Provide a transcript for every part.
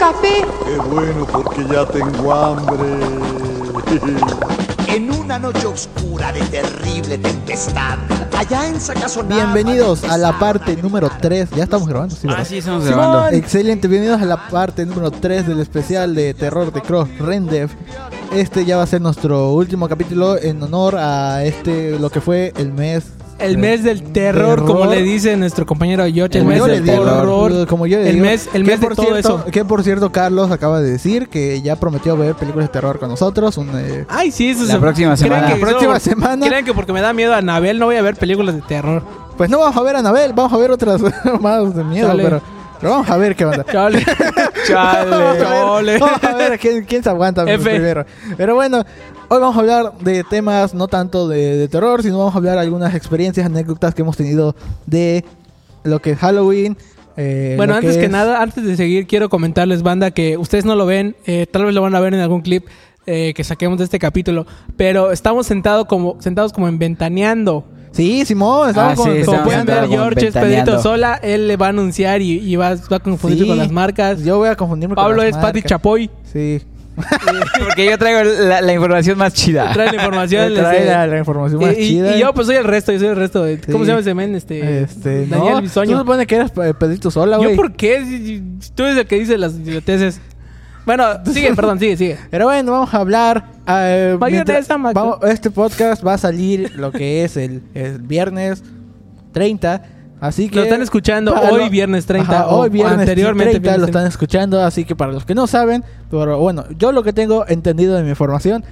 café. Qué bueno porque ya tengo hambre. En una noche oscura de terrible tempestad, allá en Sacazonapa... Bienvenidos a la parte número 3. Ya estamos grabando, sí, ¿verdad? Ah, sí, estamos grabando. Excelente, bienvenidos a la parte número 3 del especial de terror de Cross Rendev. Este ya va a ser nuestro último capítulo en honor a este lo que fue el mes El mes del terror, Terror. como le dice nuestro compañero George. El, El mes del digo, terror. como yo le El digo, mes- el mes de por todo cierto- eso. Que por cierto, Carlos acaba de decir que ya prometió ver películas de terror con nosotros. Un, eh, Ay, sí, eso La se- próxima ¿Creen semana. que La próxima semana. ¿Creen que porque me da miedo a Anabel no voy a ver películas de terror? pues no vamos a ver a Anabel, vamos a ver otras más de miedo, Chale. pero, pero vamos a ver qué onda. Chale. Chale. Vamos a ver, Chale. vamos a ver quién, quién se aguanta F. primero. Pero bueno, hoy vamos a hablar de temas no tanto de, de terror, sino vamos a hablar de algunas experiencias, anécdotas que hemos tenido de lo que es Halloween. eh, Bueno, antes que es- nada, antes de seguir, quiero comentarles, banda, que ustedes no lo ven, eh, tal vez lo van a ver en algún clip eh, que saquemos de este capítulo, pero estamos sentados como, sentados como en ventaneando. Sí, Simón, estamos Ah, con- sí, Como pueden ver, George es. Pedrito Sola, él le va a anunciar y, y va, va a confundirse Sí, con las marcas. Yo voy a confundirme con Pablo las es Pati marcas. Chapoy, Sí. Porque yo traigo la, la información más chida. trae la información. Trae este, la, la información más y, chida. y yo pues soy el resto, yo soy el resto. de- ¿Cómo Sí. se llama ese men? Este, Este, Daniel no, tú Bisoño. supone que eras eh, Pedrito Sola, ¿Yo güey. por qué? Tú eres el que dice las idioteces. Bueno, sigue, perdón, sigue, sigue. Pero bueno, vamos a hablar. eh, mientras- macho. vamos- este podcast va a salir lo que es el, el viernes 30. Así que. Lo están escuchando hoy lo- viernes 30 Ajá, hoy viernes anteriormente 30 lo están escuchando. Así que para los que no saben, pero bueno, yo lo que tengo entendido de mi información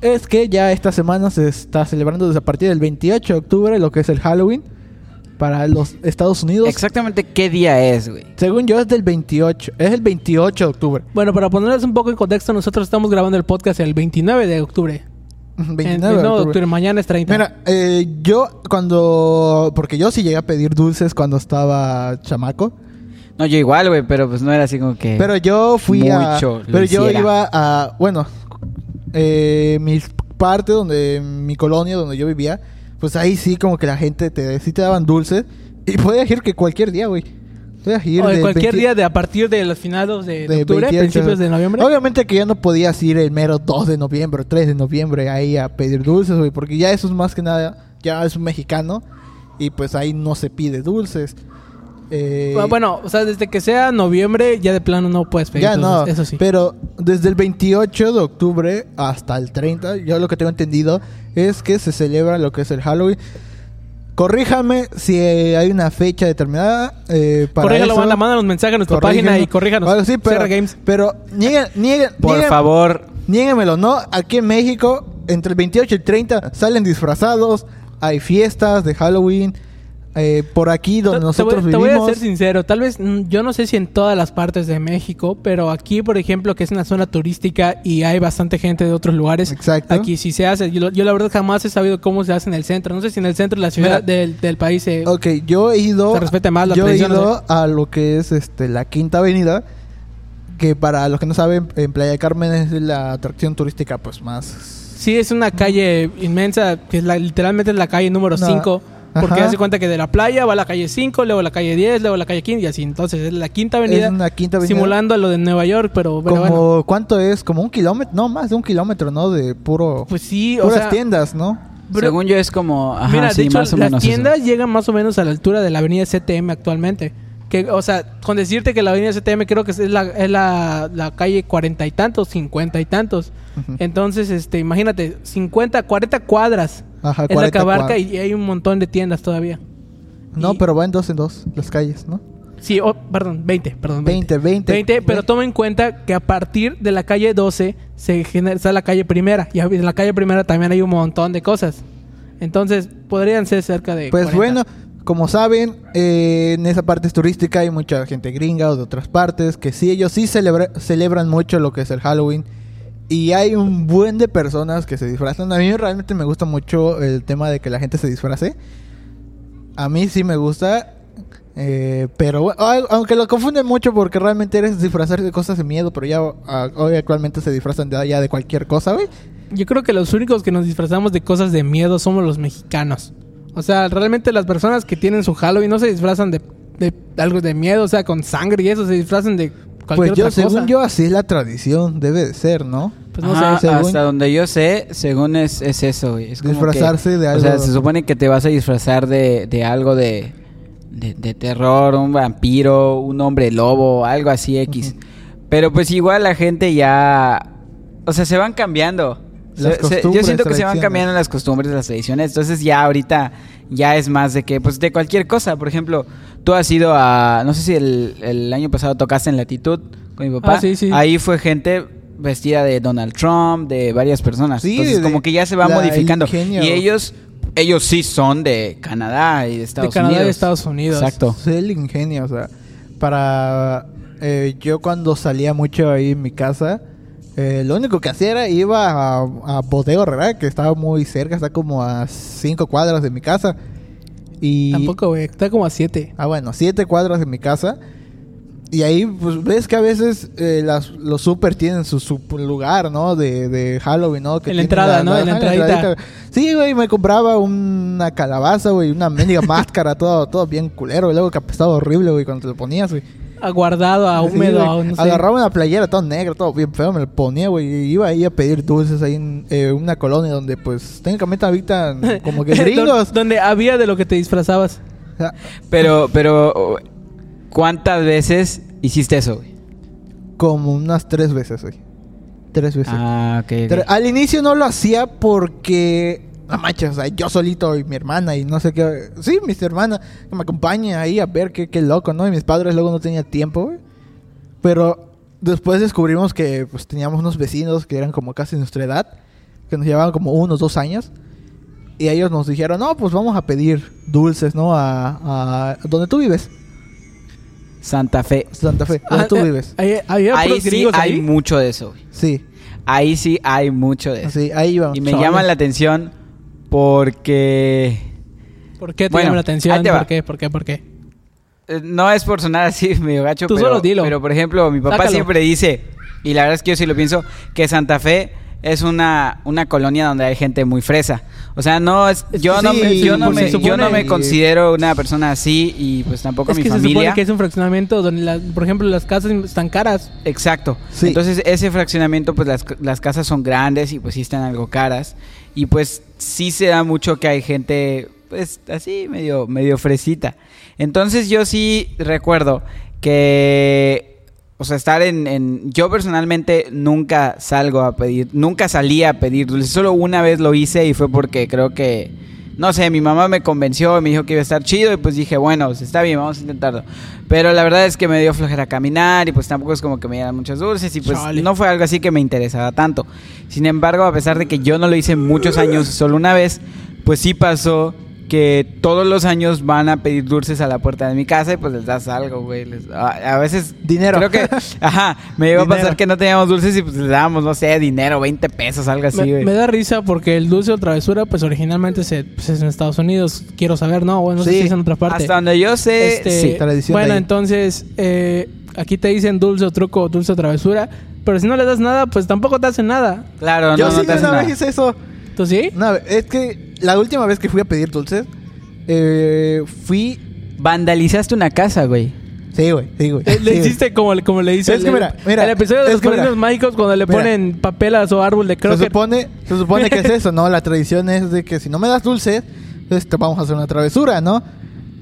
es que ya esta semana se está celebrando desde a partir del 28 de octubre lo que es el Halloween para los Estados Unidos. Exactamente qué día es, güey. Según yo es del 28, es el 28 de octubre. Bueno, para ponerles un poco en contexto, nosotros estamos grabando el podcast el 29 de octubre. Ujú, El 29 de de octubre. octubre, mañana es 30. Mira, eh, yo cuando... Porque yo sí llegué a pedir dulces cuando estaba chamaco. No, yo igual, güey, pero pues no era así como que... Pero yo fui a... Mucho lo Pero yo hiciera. iba a... Bueno, eh, mi parte donde... Mi colonia donde yo vivía... Pues ahí sí como que la gente te... Sí te daban dulces. Y podías ir que cualquier día, güey. Podías ir o de cualquier 20 día de a partir de los finales de, de octubre, 28. principios de noviembre. Obviamente que ya no podías ir el mero 2 de noviembre, 3 de noviembre ahí a pedir dulces, güey, porque ya eso es más que nada, ya es un mexicano y pues ahí no se pide dulces. Eh, Ah, Bueno, o sea, desde que sea noviembre, ya de plano no puedes pedir ya no, Eso sí. pero desde el 28 de octubre hasta el 30, yo lo que tengo entendido es que se celebra lo que es el Halloween. Corríjame si eh, hay una fecha determinada eh, para Corríjalo, eso. banda, mándanos mensaje a nuestra página y corríjanos. Pero, CR Games. pero nieguen, nieguen, Por nieguen- favor, Niéguemelo, ¿no? Aquí en México, entre el 28 y el 30, salen disfrazados, hay fiestas de Halloween. Eh, por aquí donde nosotros te voy, te voy vivimos. a ser sincero, tal vez mm, yo no sé si en todas las partes de México, pero aquí, por ejemplo, que es una zona turística y hay bastante gente de otros lugares, Exacto. aquí sí se hace. Yo, yo la verdad jamás he sabido cómo se hace en el centro. No sé si en el centro de la ciudad Mira. del, del país se... Ok, yo he ido. Se respete más la yo he ido a lo que es este la Quinta Avenida. Que para los que no saben, en Playa Carmen es la atracción turística, pues más. Sí, es una calle inmensa, que es la, literalmente es la calle número No. 5. Porque hace cuenta que de la playa va a la calle 5, luego la calle 10, luego la calle 15 y así. Entonces es la quinta avenida, Es una quinta avenida. simulando a lo de Nueva York, pero, pero como, bueno. ¿Cuánto es? Como un kilómetro. No, más de un kilómetro, ¿no? De puro. Pues sí, o puras sea, tiendas, ¿no? pero- según yo es como... Ajá, Mira, sí, de hecho, más o las menos eso. tiendas llegan más o menos a la altura de la avenida CTM actualmente. Que, o sea, con decirte que la avenida CTM creo que es la, es la, la calle cuarenta y tantos, cincuenta y tantos. Entonces, este, imagínate, 50, 40 cuadras Ajá, es la 40 que abarca y hay un montón de tiendas todavía. No, y- pero va en dos en dos las calles, ¿no? Sí, oh, perdón, 20, perdón. 20, 20. 20, pero toma en cuenta que a partir de la calle 12 se genera, está la calle primera. Y en la calle primera también hay un montón de cosas. Entonces, podrían ser cerca de. Pues 40. bueno, como saben, eh, en esa parte turística hay mucha gente gringa o de otras partes que sí, ellos sí celebra- celebran mucho lo que es el Halloween. Y hay un buen de personas que se disfrazan. A mí realmente me gusta mucho el tema de que la gente se disfrace. A mí sí me gusta. eh, pero aunque lo confunden mucho porque realmente eres disfrazar de cosas de miedo, pero ya hoy actualmente se disfrazan de, ya de cualquier cosa, güey. Yo creo que los únicos que nos disfrazamos de cosas de miedo somos los mexicanos. O sea, realmente las personas que tienen su Halloween no se disfrazan de, de algo de miedo, o sea, con sangre y eso, se disfrazan de cualquier Pues yo, otra según cosa. yo, así es la tradición, debe de ser, ¿no? Pues no Ajá, sé. según- hasta donde yo sé, según es, es eso, güey. Es como Disfrazarse que- de O sea, algo. se supone que te vas a disfrazar de, de algo de, de, de terror, un vampiro, un hombre lobo, algo así X. Pero pues igual la gente ya... O sea, se van cambiando. Las Se- se- yo siento que se van cambiando las costumbres, las tradiciones. Entonces ya ahorita ya es más de que, pues de cualquier cosa. Por ejemplo, tú has ido a... No sé si el, el año pasado tocaste en Latitud con mi papá. Ah, sí, sí. Ahí fue gente vestida de Donald Trump, de varias personas. Sí, Entonces de- como que ya se va modificando. ingenio. Y ellos, ellos sí son de Canadá y de Estados Canadá y Unidos. Estados Unidos. Exacto. Es el ingenio, o sea, para... eh, yo cuando salía mucho ahí en mi casa, eh, lo único que hacía era iba a, a Bodega Herrera, que estaba muy cerca, está como a cinco cuadras de mi casa. Y... Tampoco, güey. Está como a siete. Ah, bueno, siete cuadras de mi casa. Y ahí, pues, ves que a veces eh, las, los super tienen su, su lugar, ¿no? De, de Halloween, ¿no? Que En la entrada, ¿no? En la ajá, entradita. Sí, güey, me compraba una calabaza, güey, una mendiga máscara, todo, todo bien culero. Y luego que apestaba horrible, güey, cuando te lo ponías, güey. Aguardado, a Sí, húmedo, güey. a no sé. Agarraba una playera todo negra, todo bien feo, me lo ponía, güey. Y iba ahí a pedir dulces ahí en eh, una colonia donde, pues, técnicamente habitan como que gringos. Don- Donde había de lo que te disfrazabas. Pero, pero, ¿cuántas veces hiciste eso, güey? como unas tres veces, güey. Tres veces. Ah, ok. ok. Pero al inicio no lo hacía porque. No manches, o sea, yo solito y mi hermana y no sé qué. Sí, mis hermanas que me acompañen ahí a ver qué, qué loco, ¿no? Y mis padres luego no tenían tiempo, güey. Pero después descubrimos que pues teníamos unos vecinos que eran como casi nuestra edad, que nos llevaban como unos dos años. Y ellos nos dijeron, no, pues vamos a pedir dulces, ¿no? A, a donde tú vives, Santa Fe. Santa Fe, donde Ah, tú eh, vives. ahí- sí hay ahí. mucho de eso, güey. Sí, Ahí sí hay mucho de eso. así, ahí íbamos. Y me llama la atención porque... ¿Por qué te Bueno, llama la atención? ahí te va. ¿Por qué? ¿Por qué? ¿Por qué? Eh, No es por sonar así medio gacho, Tú pero, solo dilo. pero por ejemplo, mi papá Sácalo. siempre dice, y la verdad es que yo sí lo pienso, que Santa Fe es una, una colonia donde hay gente muy fresa. O sea, no es, yo no me, yo no se me, yo no me considero una persona así y pues tampoco es mi que se familia. supone que es un fraccionamiento donde, la- por ejemplo, las casas están caras. Exacto. Sí. Entonces, ese fraccionamiento, pues las, las casas son grandes y pues sí están algo caras. Y pues sí se da mucho que hay gente, pues así, medio, medio fresita. Entonces, yo sí recuerdo que, o sea, estar en, en- Yo personalmente nunca salgo a pedir, nunca salí a pedir dulces. Solo una vez lo hice y fue porque creo que. No sé, mi mamá me convenció, me dijo que iba a estar chido y pues dije, bueno, pues, está bien, vamos a intentarlo. Pero la verdad es que me dio flojera caminar y pues tampoco es como que me dieran muchos dulces y pues Chale. no fue algo así que me interesaba tanto. Sin embargo, a pesar de que yo no lo hice muchos años, solo una vez, pues sí pasó que todos los años van a pedir dulces a la puerta de mi casa y pues les das algo, güey. Les- a, a veces... Dinero. Creo que... Ajá, me llegó a pasar que no teníamos dulces y pues les dábamos, no sé, dinero, 20 pesos, algo así, me, güey. me da risa porque el dulce o travesura, pues originalmente se, pues, es en Estados Unidos. Quiero saber, ¿no? O no sé Sí. si es en otra parte. Hasta donde yo sé, Este, sí. tradición de bueno, ahí. entonces, eh, aquí te dicen dulce o truco o dulce o travesura. Pero si no le das nada, pues tampoco te hacen nada. Claro, Yo no, sí no te hace una nada. vez hice eso. ¿Tú sí? Vez- es que la última vez que fui a pedir dulces, eh, fui. Vandalizaste una casa, güey. Sí, güey, sí, güey. Le, Sí, hiciste como, le- como le dice Es que el, mira, mira, el episodio de los mira. padrinos mágicos cuando le Mira. ponen papelas o árbol de Se croquet. supone, se supone que es eso, ¿no? La tradición es de que si no me das dulces, pues te vamos a hacer una travesura, ¿no?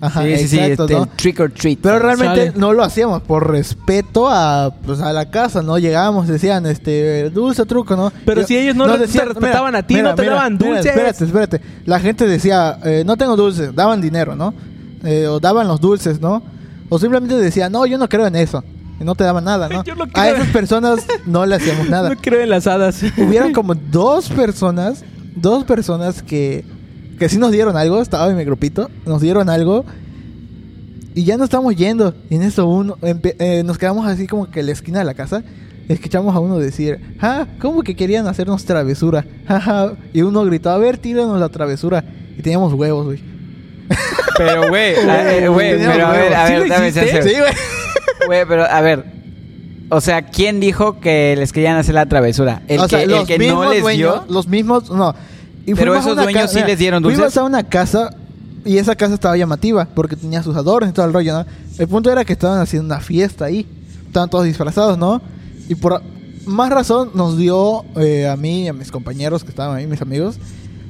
Ajá, sí, sí, sí, exacto, este, ¿no? el trick or treat. Pero realmente Sale. no lo hacíamos por respeto a, pues, a la casa, ¿no? Llegábamos, decían, este, dulce truco, ¿no? Pero Yo- si ellos no te respetaban a ti, no te daban dulces. espérate, espérate. La gente decía, eh, no tengo dulces, daban dinero, ¿no? Eh, o daban los dulces, ¿no? O simplemente decían, no, yo no creo en eso. Y no te daban nada, ¿no? Yo no a esas personas no le hacíamos nada. No creo en las hadas. Hubieron como dos personas, dos personas que, que sí nos dieron algo, estaba en mi grupito, nos dieron algo y ya nos estamos yendo. Y en eso uno, eh, nos quedamos así como que en la esquina de la casa. Escuchamos a uno decir, ah, ¿cómo que querían hacernos travesura? Y uno gritó, a ver, tíranos la travesura. Y teníamos huevos, güey. Pero, güey, eh, güey, pero a ver, a. ¿Sí ver, lo dame chance, Sí, güey. Güey, pero a ver. O sea, ¿quién dijo que les querían hacer la travesura? El o que, sea, el los que no mismos les dueños, dio. los mismos, no. Y Pero esos dueños casa- sí mira, les dieron dulces. Fuimos a una casa y esa casa estaba llamativa porque tenía sus adornos y todo el rollo, ¿no? El punto era que estaban haciendo una fiesta ahí. estaban todos disfrazados, ¿no? Y por más razón nos dio eh, a mí y a mis compañeros que estaban ahí, mis amigos,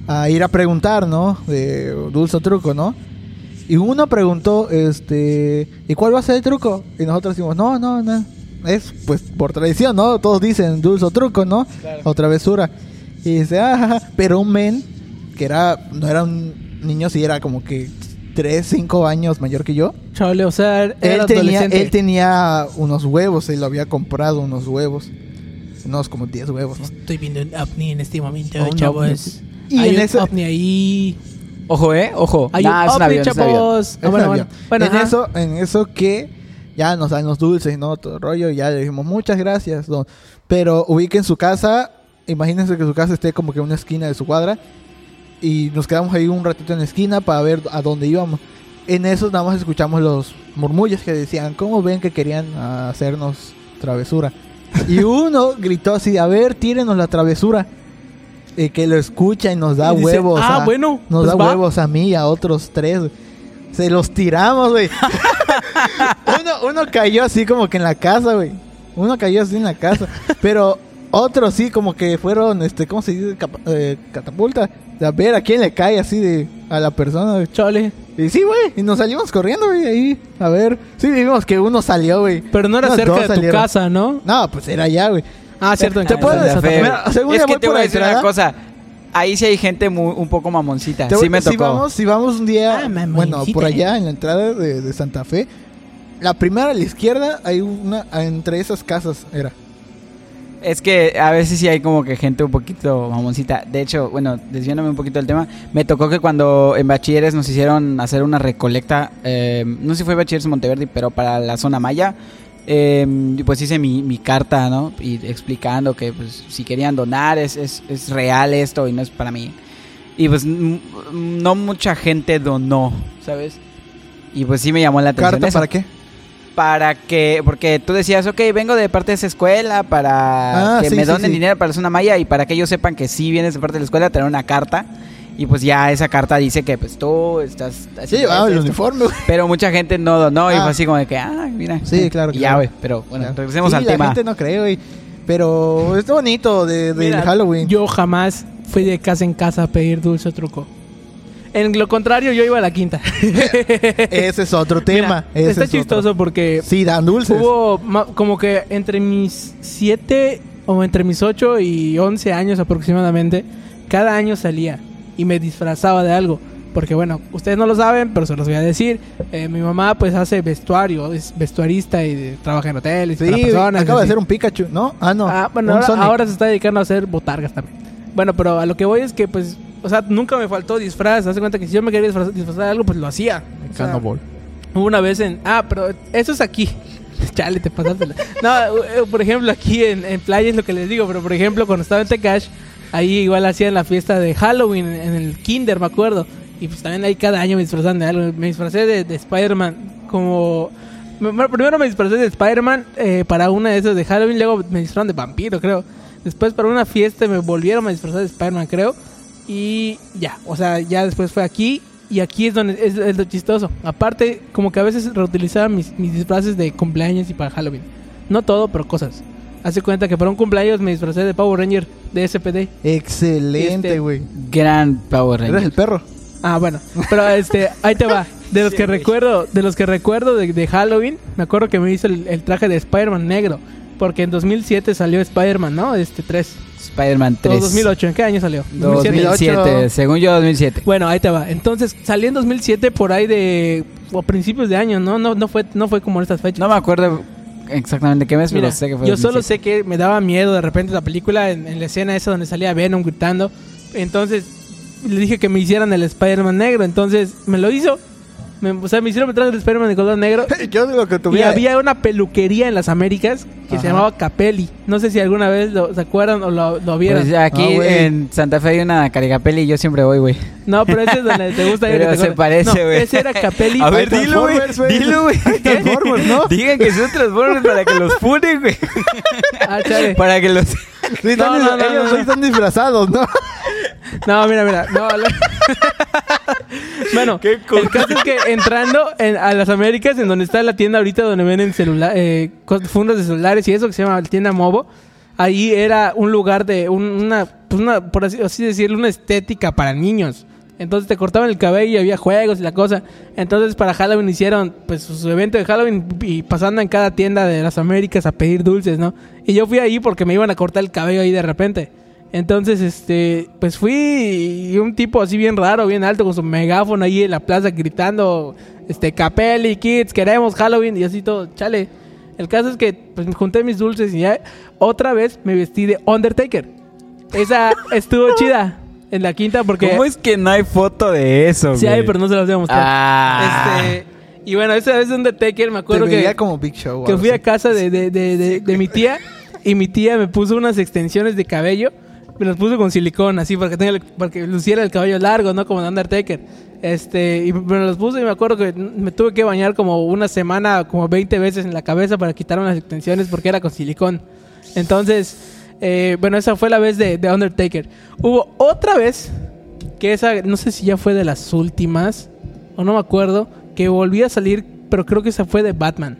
a ir a preguntar, ¿no? De dulce o truco, ¿no? Y uno preguntó, este, ¿y cuál va a ser el truco? Y nosotros decimos, no, no, no. Es pues por tradición, ¿no? Todos dicen dulce o truco, ¿no? O travesura. Y dice, ah, ja, ja". pero un men, que era, no era un niño, sí era como que 3, 5 años mayor que yo. Chale, o sea, era Él tenía, él tenía unos huevos, él lo había comprado unos huevos. Unos como 10 huevos, ¿no? Estoy viendo un ovni en este momento, Oh, chavos. Y Hay en un ese- ovni ahí. Ojo, ¿eh? Ojo. Hay Nah, un es ovni, avión, es chavos. Ah, Es bueno, bueno. Bueno, en ajá. eso, en eso que ya nos dan los dulces, ¿no? Todo el rollo, y ya le dijimos muchas gracias, don. Pero ubiquen su casa, imagínense que su casa esté como que en una esquina de su cuadra, y nos quedamos ahí un ratito en la esquina para ver a dónde íbamos. En eso nada más escuchamos los murmullos que decían, ¿cómo ven que querían hacernos travesura? Y uno gritó así, a ver, tírenos la travesura. Y que lo escucha y nos da Y dice, huevos. "Ah, a- bueno, Nos pues da va". huevos a mí y a otros tres. Se los tiramos, güey. uno, uno cayó así como que en la casa, güey. Uno cayó así en la casa. Pero otros sí como que fueron, este, ¿cómo se dice? Eh, catapulta. A ver a quién le cae así de a la persona. Chale. Y sí, güey. Y nos salimos corriendo, güey, ahí. A ver. Sí, vimos que uno salió, güey. Pero no era cerca de tu salieron. casa, ¿no? No, pues era allá, güey. Ah, cierto. en ¿Te puedo según es que te voy a decir una entrada. cosa. Ahí sí hay gente muy, un poco mamoncita. Te Sí me tocó. Si vamos, si vamos un día, Ah, bueno, por eh. allá en la entrada de, de Santa Fe, la primera a la izquierda hay una, entre esas casas era. Es que a veces sí hay como que gente un poquito mamoncita. De hecho, bueno, desviándome un poquito del tema, me tocó que cuando en bachilleres nos hicieron hacer una recolecta, eh, no sé si fue bachilleres en Monteverde, pero para la zona maya, eh, y pues hice mi, mi carta, ¿no? Y explicando que pues, si querían donar es, es, es real esto y no es para mí. Y pues no mucha gente donó, ¿sabes? Y pues sí me llamó la atención. ¿Carta eso. para qué? Para que, porque tú decías, ok, vengo de parte de esa escuela para Ah, que sí, me sí, donen sí. dinero para la zona maya y para que ellos sepan que sí vienes de parte de la escuela, tener una carta. Y pues ya esa carta dice que pues tú estás Sí, llevaba el esto. uniforme. Pero mucha gente no donó y Ah. fue así como de que, ah, mira. Sí, claro, Y ya, güey, pero bueno, Claro. regresemos Sí, al la tema. gente no cree, güey. Pero es bonito de, Mira, Halloween. Yo jamás fui de casa en casa a pedir dulce o truco. En lo contrario, yo iba a la quinta. Ese es otro tema. Mira, está es otro. chistoso porque Sí, dan dulces. hubo como que entre mis 7 o entre mis 8 y 11 años aproximadamente, cada año salía y me disfrazaba de algo. Porque bueno, ustedes no lo saben, pero se los voy a decir. Eh, mi mamá pues hace vestuario, es vestuarista y de- trabaja en hoteles. Sí, para personas, acaba de hacer un Pikachu, ¿no? Ah, no. Ah, bueno, ahora, ahora se está dedicando a hacer botargas también. Bueno, pero a lo que voy es que, pues, o sea, nunca me faltó disfraz. Hace cuenta que si yo me quería disfrazar, disfrazar de algo, pues lo hacía. O sea, Cannonball. Hubo una vez en. Ah, pero eso es aquí. Chale, te pasaste. No, eh, por ejemplo, aquí en, en playa es lo que les digo. Pero por ejemplo, cuando estaba en Tecash, ahí igual hacían la fiesta de Halloween en el Kinder, me acuerdo. Y pues también ahí cada año me disfrazan de algo. Me disfracé de, de Spider-Man. Como. Primero me disfrazé de Spider-Man eh, para una de esas de Halloween. Luego me disfrazaron de vampiro, creo. Después para una fiesta me volvieron a disfrazar de Spider-Man, creo. Y ya, o sea, ya después fue aquí. Y aquí es donde es, es lo chistoso. Aparte, como que a veces reutilizaba mis, mis disfraces de cumpleaños y para Halloween. No todo, pero cosas. Hace cuenta que para un cumpleaños me disfracé de Power Ranger de SPD. Excelente, Este- güey. Gran Power Eres Ranger. el perro. Ah, bueno. Pero este, ahí te va. De los que recuerdo, de los que recuerdo de, de Halloween, me acuerdo que me hizo el, el traje de Spider-Man negro. Porque en 2007 salió Spider-Man, ¿no? Este 3. Spider-Man O 3. 2008. ¿En qué año salió? 2007, 2008. según yo 2007. Bueno, ahí te va. Entonces, salí en 2007 por ahí de... O principios de año, ¿no? No, no, fue, no fue como en estas fechas. No me acuerdo exactamente qué mes, Mira, pero sé que fue yo solo 2007. sé que me daba miedo de repente la película en, en la escena esa donde salía Venom gritando. Entonces le dije que me hicieran el Spider-Man negro. Entonces me lo hizo. Me- o sea, me hicieron el traje de Spider-Man de color negro. Yo digo que Y tuviera. había una peluquería en las Américas que se llamaba Capelli. No sé si alguna vez lo, se acuerdan o lo, lo vieron. Pues aquí en Santa Fe hay una carigapeli y yo siempre voy, güey. No, pero ese es donde te gusta ir. Pero se parece, No, güey. ese era Capelli. A ver, dilo, güey. Dilo, güey. Transformers, ¿no? Digan que son Transformers para que los funen, güey. Ah, chale. Para que los... Sí, están No, no, ellos sí están disfrazados, ¿no? No, mira, mira. No, la- Bueno, el caso es que entrando en- a las Américas, en donde está la tienda ahorita donde venden celular, eh, fundas de celulares y eso que se llama tienda Movo, ahí era un lugar de un- una, pues una, por así, así decirlo, una estética para niños. Entonces te cortaban el cabello y había juegos y la cosa. Entonces para Halloween hicieron pues su evento de Halloween y pasando en cada tienda de las Américas a pedir dulces, ¿no? Y yo fui ahí porque me iban a cortar el cabello ahí de repente. Entonces, este, pues fui y un tipo así bien raro, bien alto, con su megáfono ahí en la plaza gritando, este, Capelli, kids, queremos Halloween y así todo, chale. El caso es que, pues, junté mis dulces y ya otra vez me vestí de Undertaker. Esa estuvo chida en la quinta porque... ¿Cómo es que no hay foto de eso, Sí güey? hay, pero no se las voy a mostrar. Ah. Este, y bueno, esa vez de Undertaker me Te acuerdo que veía como Big Show. que fui a casa de, de, de, de- de mi tía y mi tía me puso unas extensiones de cabello. Me las puso con silicón, así, para que, tenga el- para que luciera el cabello largo, ¿no? Como de Undertaker. Este, y me las puse y me acuerdo que me tuve que bañar como una semana, como 20 veces en la cabeza para quitarme las extensiones porque era con silicón. Entonces, eh, bueno, esa fue la vez de, de Undertaker. Hubo otra vez, que esa, no sé si ya fue de las últimas, o no me acuerdo, que volví a salir, pero creo que esa fue de Batman.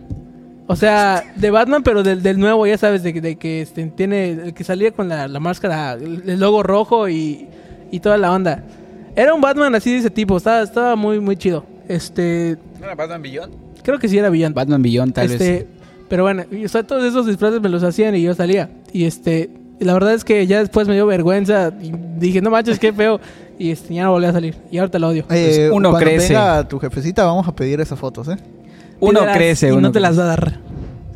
O sea, de Batman, pero del, del nuevo, ya sabes, de, que- de que este, tiene, el que salía con la, la máscara, el, el logo rojo y, y toda la onda. Era un Batman así de ese tipo, estaba, estaba muy, muy chido. Este, ¿No era Batman Beyond? creo que sí era Beyond. Batman Beyond, tal este, vez. Pero bueno, y, o sea, todos esos disfraces me los hacían y yo salía. Y este, la verdad es que ya después me dio vergüenza y dije, no manches, qué feo. Y este, ya no volví a salir. Y ahorita lo odio. Eh, Pues uno cuando crece. venga tu jefecita, vamos a pedir esas fotos, ¿eh? Uno Pídelas crece, Y uno no te las va a dar.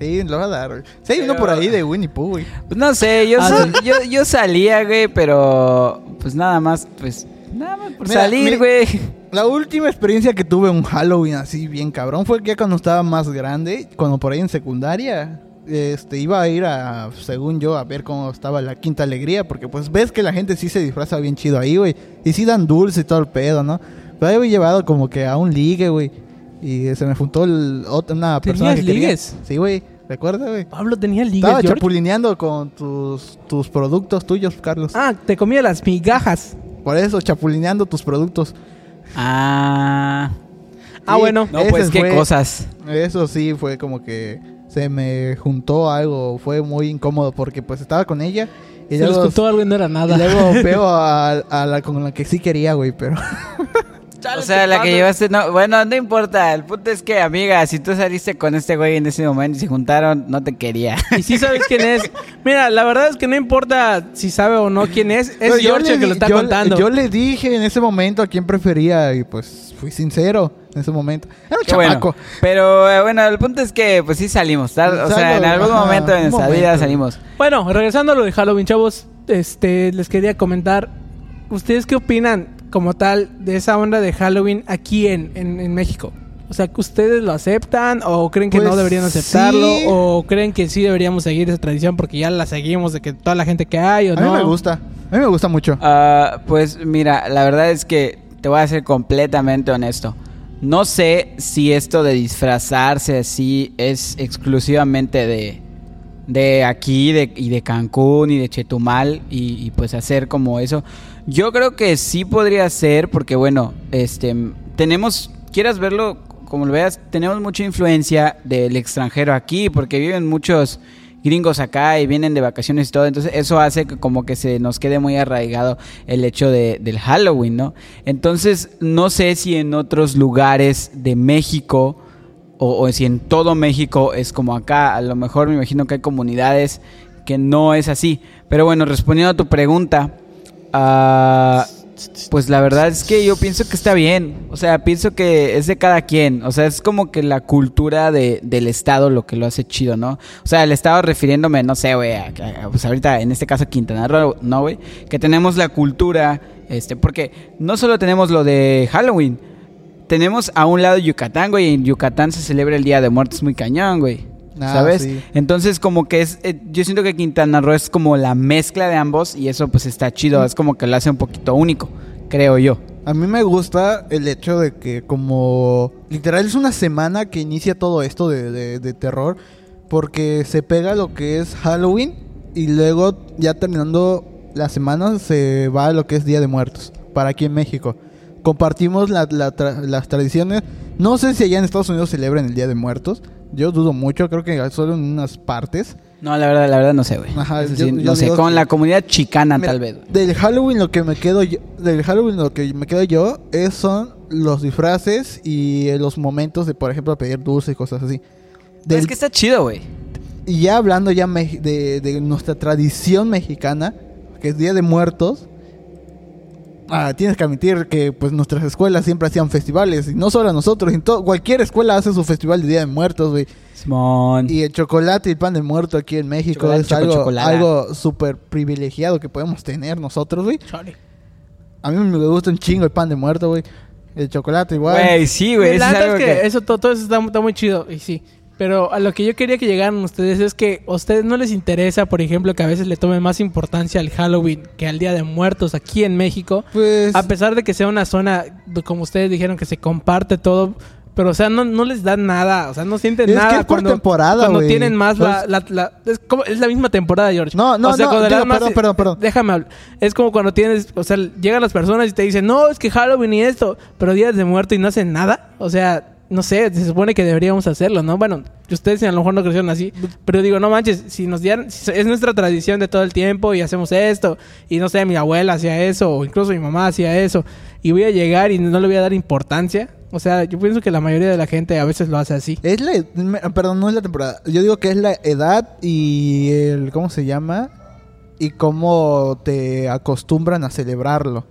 Sí, lo va a dar. Sí, hay uno por ahí de Winnie Pooh, güey. Pues no sé, yo, Ah, yo, yo salía, güey, pero pues nada más, pues nada más por Mira, salir, güey. La última experiencia que tuve un Halloween así bien cabrón fue que cuando estaba más grande, cuando por ahí en secundaria, este iba a ir a, según yo, a ver cómo estaba la quinta alegría, porque pues ves que la gente sí se disfraza bien chido ahí, güey, y sí dan dulce y todo el pedo, ¿no? Pero ahí había llevado como que a un ligue, güey, y se me juntó el, otra, una persona ¿Tenías que quería- ligues? Sí, güey, ¿recuerdas, güey? Pablo tenía ligas, Estaba George. chapulineando con tus, tus productos tuyos, Carlos. Ah, te comía las migajas. Por eso, chapulineando tus productos. Ah. Ah, Sí, bueno. No, pues qué fue- cosas. Eso sí, fue como que se me juntó algo, fue muy incómodo porque pues estaba con ella y Se luego, contó algo y no era y nada. luego veo a, a la con la que sí quería, güey, pero O sea, la que llevaste, no, bueno, no importa. El punto es que, amiga, si tú saliste con este güey en ese momento y se juntaron, no te quería. Y sí sabes quién es. Mira, la verdad es que no importa si sabe o no quién es. Es George el que lo está yo- contando. Yo le dije en ese momento a quién prefería y pues fui sincero en ese momento. Era un Qué bueno. chamaco. Pero eh, bueno, el punto es que, pues sí salimos. tal- o sea, en Salgo, algún ajá, momento de un nuestra momento. vida salimos. Bueno, regresando a lo de Halloween, chavos, este, les quería comentar, ¿ustedes qué opinan como tal de esa onda de Halloween aquí en, en, en México? O sea, ¿que ustedes lo aceptan o creen que no Pues, deberían aceptarlo sí. o creen que sí deberíamos seguir esa tradición porque ya la seguimos de que toda la gente que hay o A no? mí me gusta, a mí me gusta mucho. Ah, pues mira, la verdad es que te voy a ser completamente honesto. No sé si esto de disfrazarse así es exclusivamente de, de aquí y de Cancún y de Chetumal y, y, pues hacer como eso. Yo creo que sí podría ser porque bueno, este tenemos, quieras verlo como lo veas, tenemos mucha influencia del extranjero aquí porque viven muchos gringos acá y vienen de vacaciones y todo, entonces eso hace que como que se nos quede muy arraigado el hecho de, del Halloween, ¿no? Entonces no sé si en otros lugares de México o, si en todo México es como acá, a lo mejor me imagino que hay comunidades que no es así, pero bueno, respondiendo a tu pregunta, ah, pues la verdad es que yo pienso que está bien. O sea, pienso que es de cada quien. O sea, es como que la cultura de, del Estado lo que lo hace chido, ¿no? O sea, el Estado refiriéndome, no sé, güey, pues ahorita en este caso Quintana Roo, ¿no, güey? Que tenemos la cultura, este, porque no solo tenemos lo de Halloween, tenemos a un lado Yucatán, güey, y en Yucatán se celebra el Día de Muertos muy cañón, güey. Ah, ¿Sabes? sí. Entonces como que es, eh, yo siento que Quintana Roo es como la mezcla de ambos y eso pues está chido, es como que lo hace un poquito único, creo yo. A mí me gusta el hecho de que como literal es una semana que inicia todo esto de, de- de terror porque se pega lo que es Halloween y luego ya terminando la semana se va a lo que es Día de Muertos para aquí en México. compartimos la- la tra- las tradiciones. No sé si allá en Estados Unidos celebran el Día de Muertos. Yo dudo mucho, creo que solo en unas partes. No, la verdad, la verdad no sé, güey. Ajá, yo- sí, yo no sé, con que- la comunidad chicana Mira, tal vez. güey. Del Halloween lo que me quedo yo, del Halloween lo que me quedo yo es son los disfraces y los momentos de por ejemplo pedir dulces y cosas así. Del- Es que está chido, güey. Y ya hablando ya me- de, de nuestra tradición mexicana, que es Día de Muertos, ah, tienes que admitir que pues nuestras escuelas siempre hacían festivales, y no solo nosotros, en cualquier escuela hace su festival de Día de Muertos, güey. Simón. Y el chocolate y el pan de muerto aquí en México Chocolate, es choco- algo, chocolada. algo súper privilegiado que podemos tener nosotros, güey. Chale. A mí me gusta un chingo el pan de muerto, güey. El chocolate igual. Güey, sí, güey. Eso es que... eso todo, todo eso está, está muy chido y sí. Pero a lo que yo quería que llegaran ustedes es que a ustedes no les interesa, por ejemplo, que a veces le tomen más importancia al Halloween que al Día de Muertos aquí en México. Pues A pesar de que sea una zona, como ustedes dijeron, que se comparte todo. Pero, o sea, no, no les da nada. O sea, no sienten Es que nada es por cuando, temporada, cuando tienen más la... La- la- es, como- es la misma temporada, George. No, no, O sea, no, cuando digo, dan más- perdón, perdón, perdón. Déjame hablar. Es como cuando tienes... O sea, llegan las personas y te dicen, no, es que Halloween y esto. Pero días de muerto y no hacen nada. O sea... No sé, se supone que deberíamos hacerlo, ¿no? Bueno, ustedes a lo mejor no crecieron así, pero digo, no manches, si nos dieran, es nuestra tradición de todo el tiempo y hacemos esto, y no sé, mi abuela hacía eso, o incluso mi mamá hacía eso, y voy a llegar y no le voy a dar importancia. O sea, yo pienso que la mayoría de la gente a veces lo hace así. Es la, me- perdón, no es la temporada. Yo digo que es la edad y el, ¿cómo se llama? Y cómo te acostumbran a celebrarlo.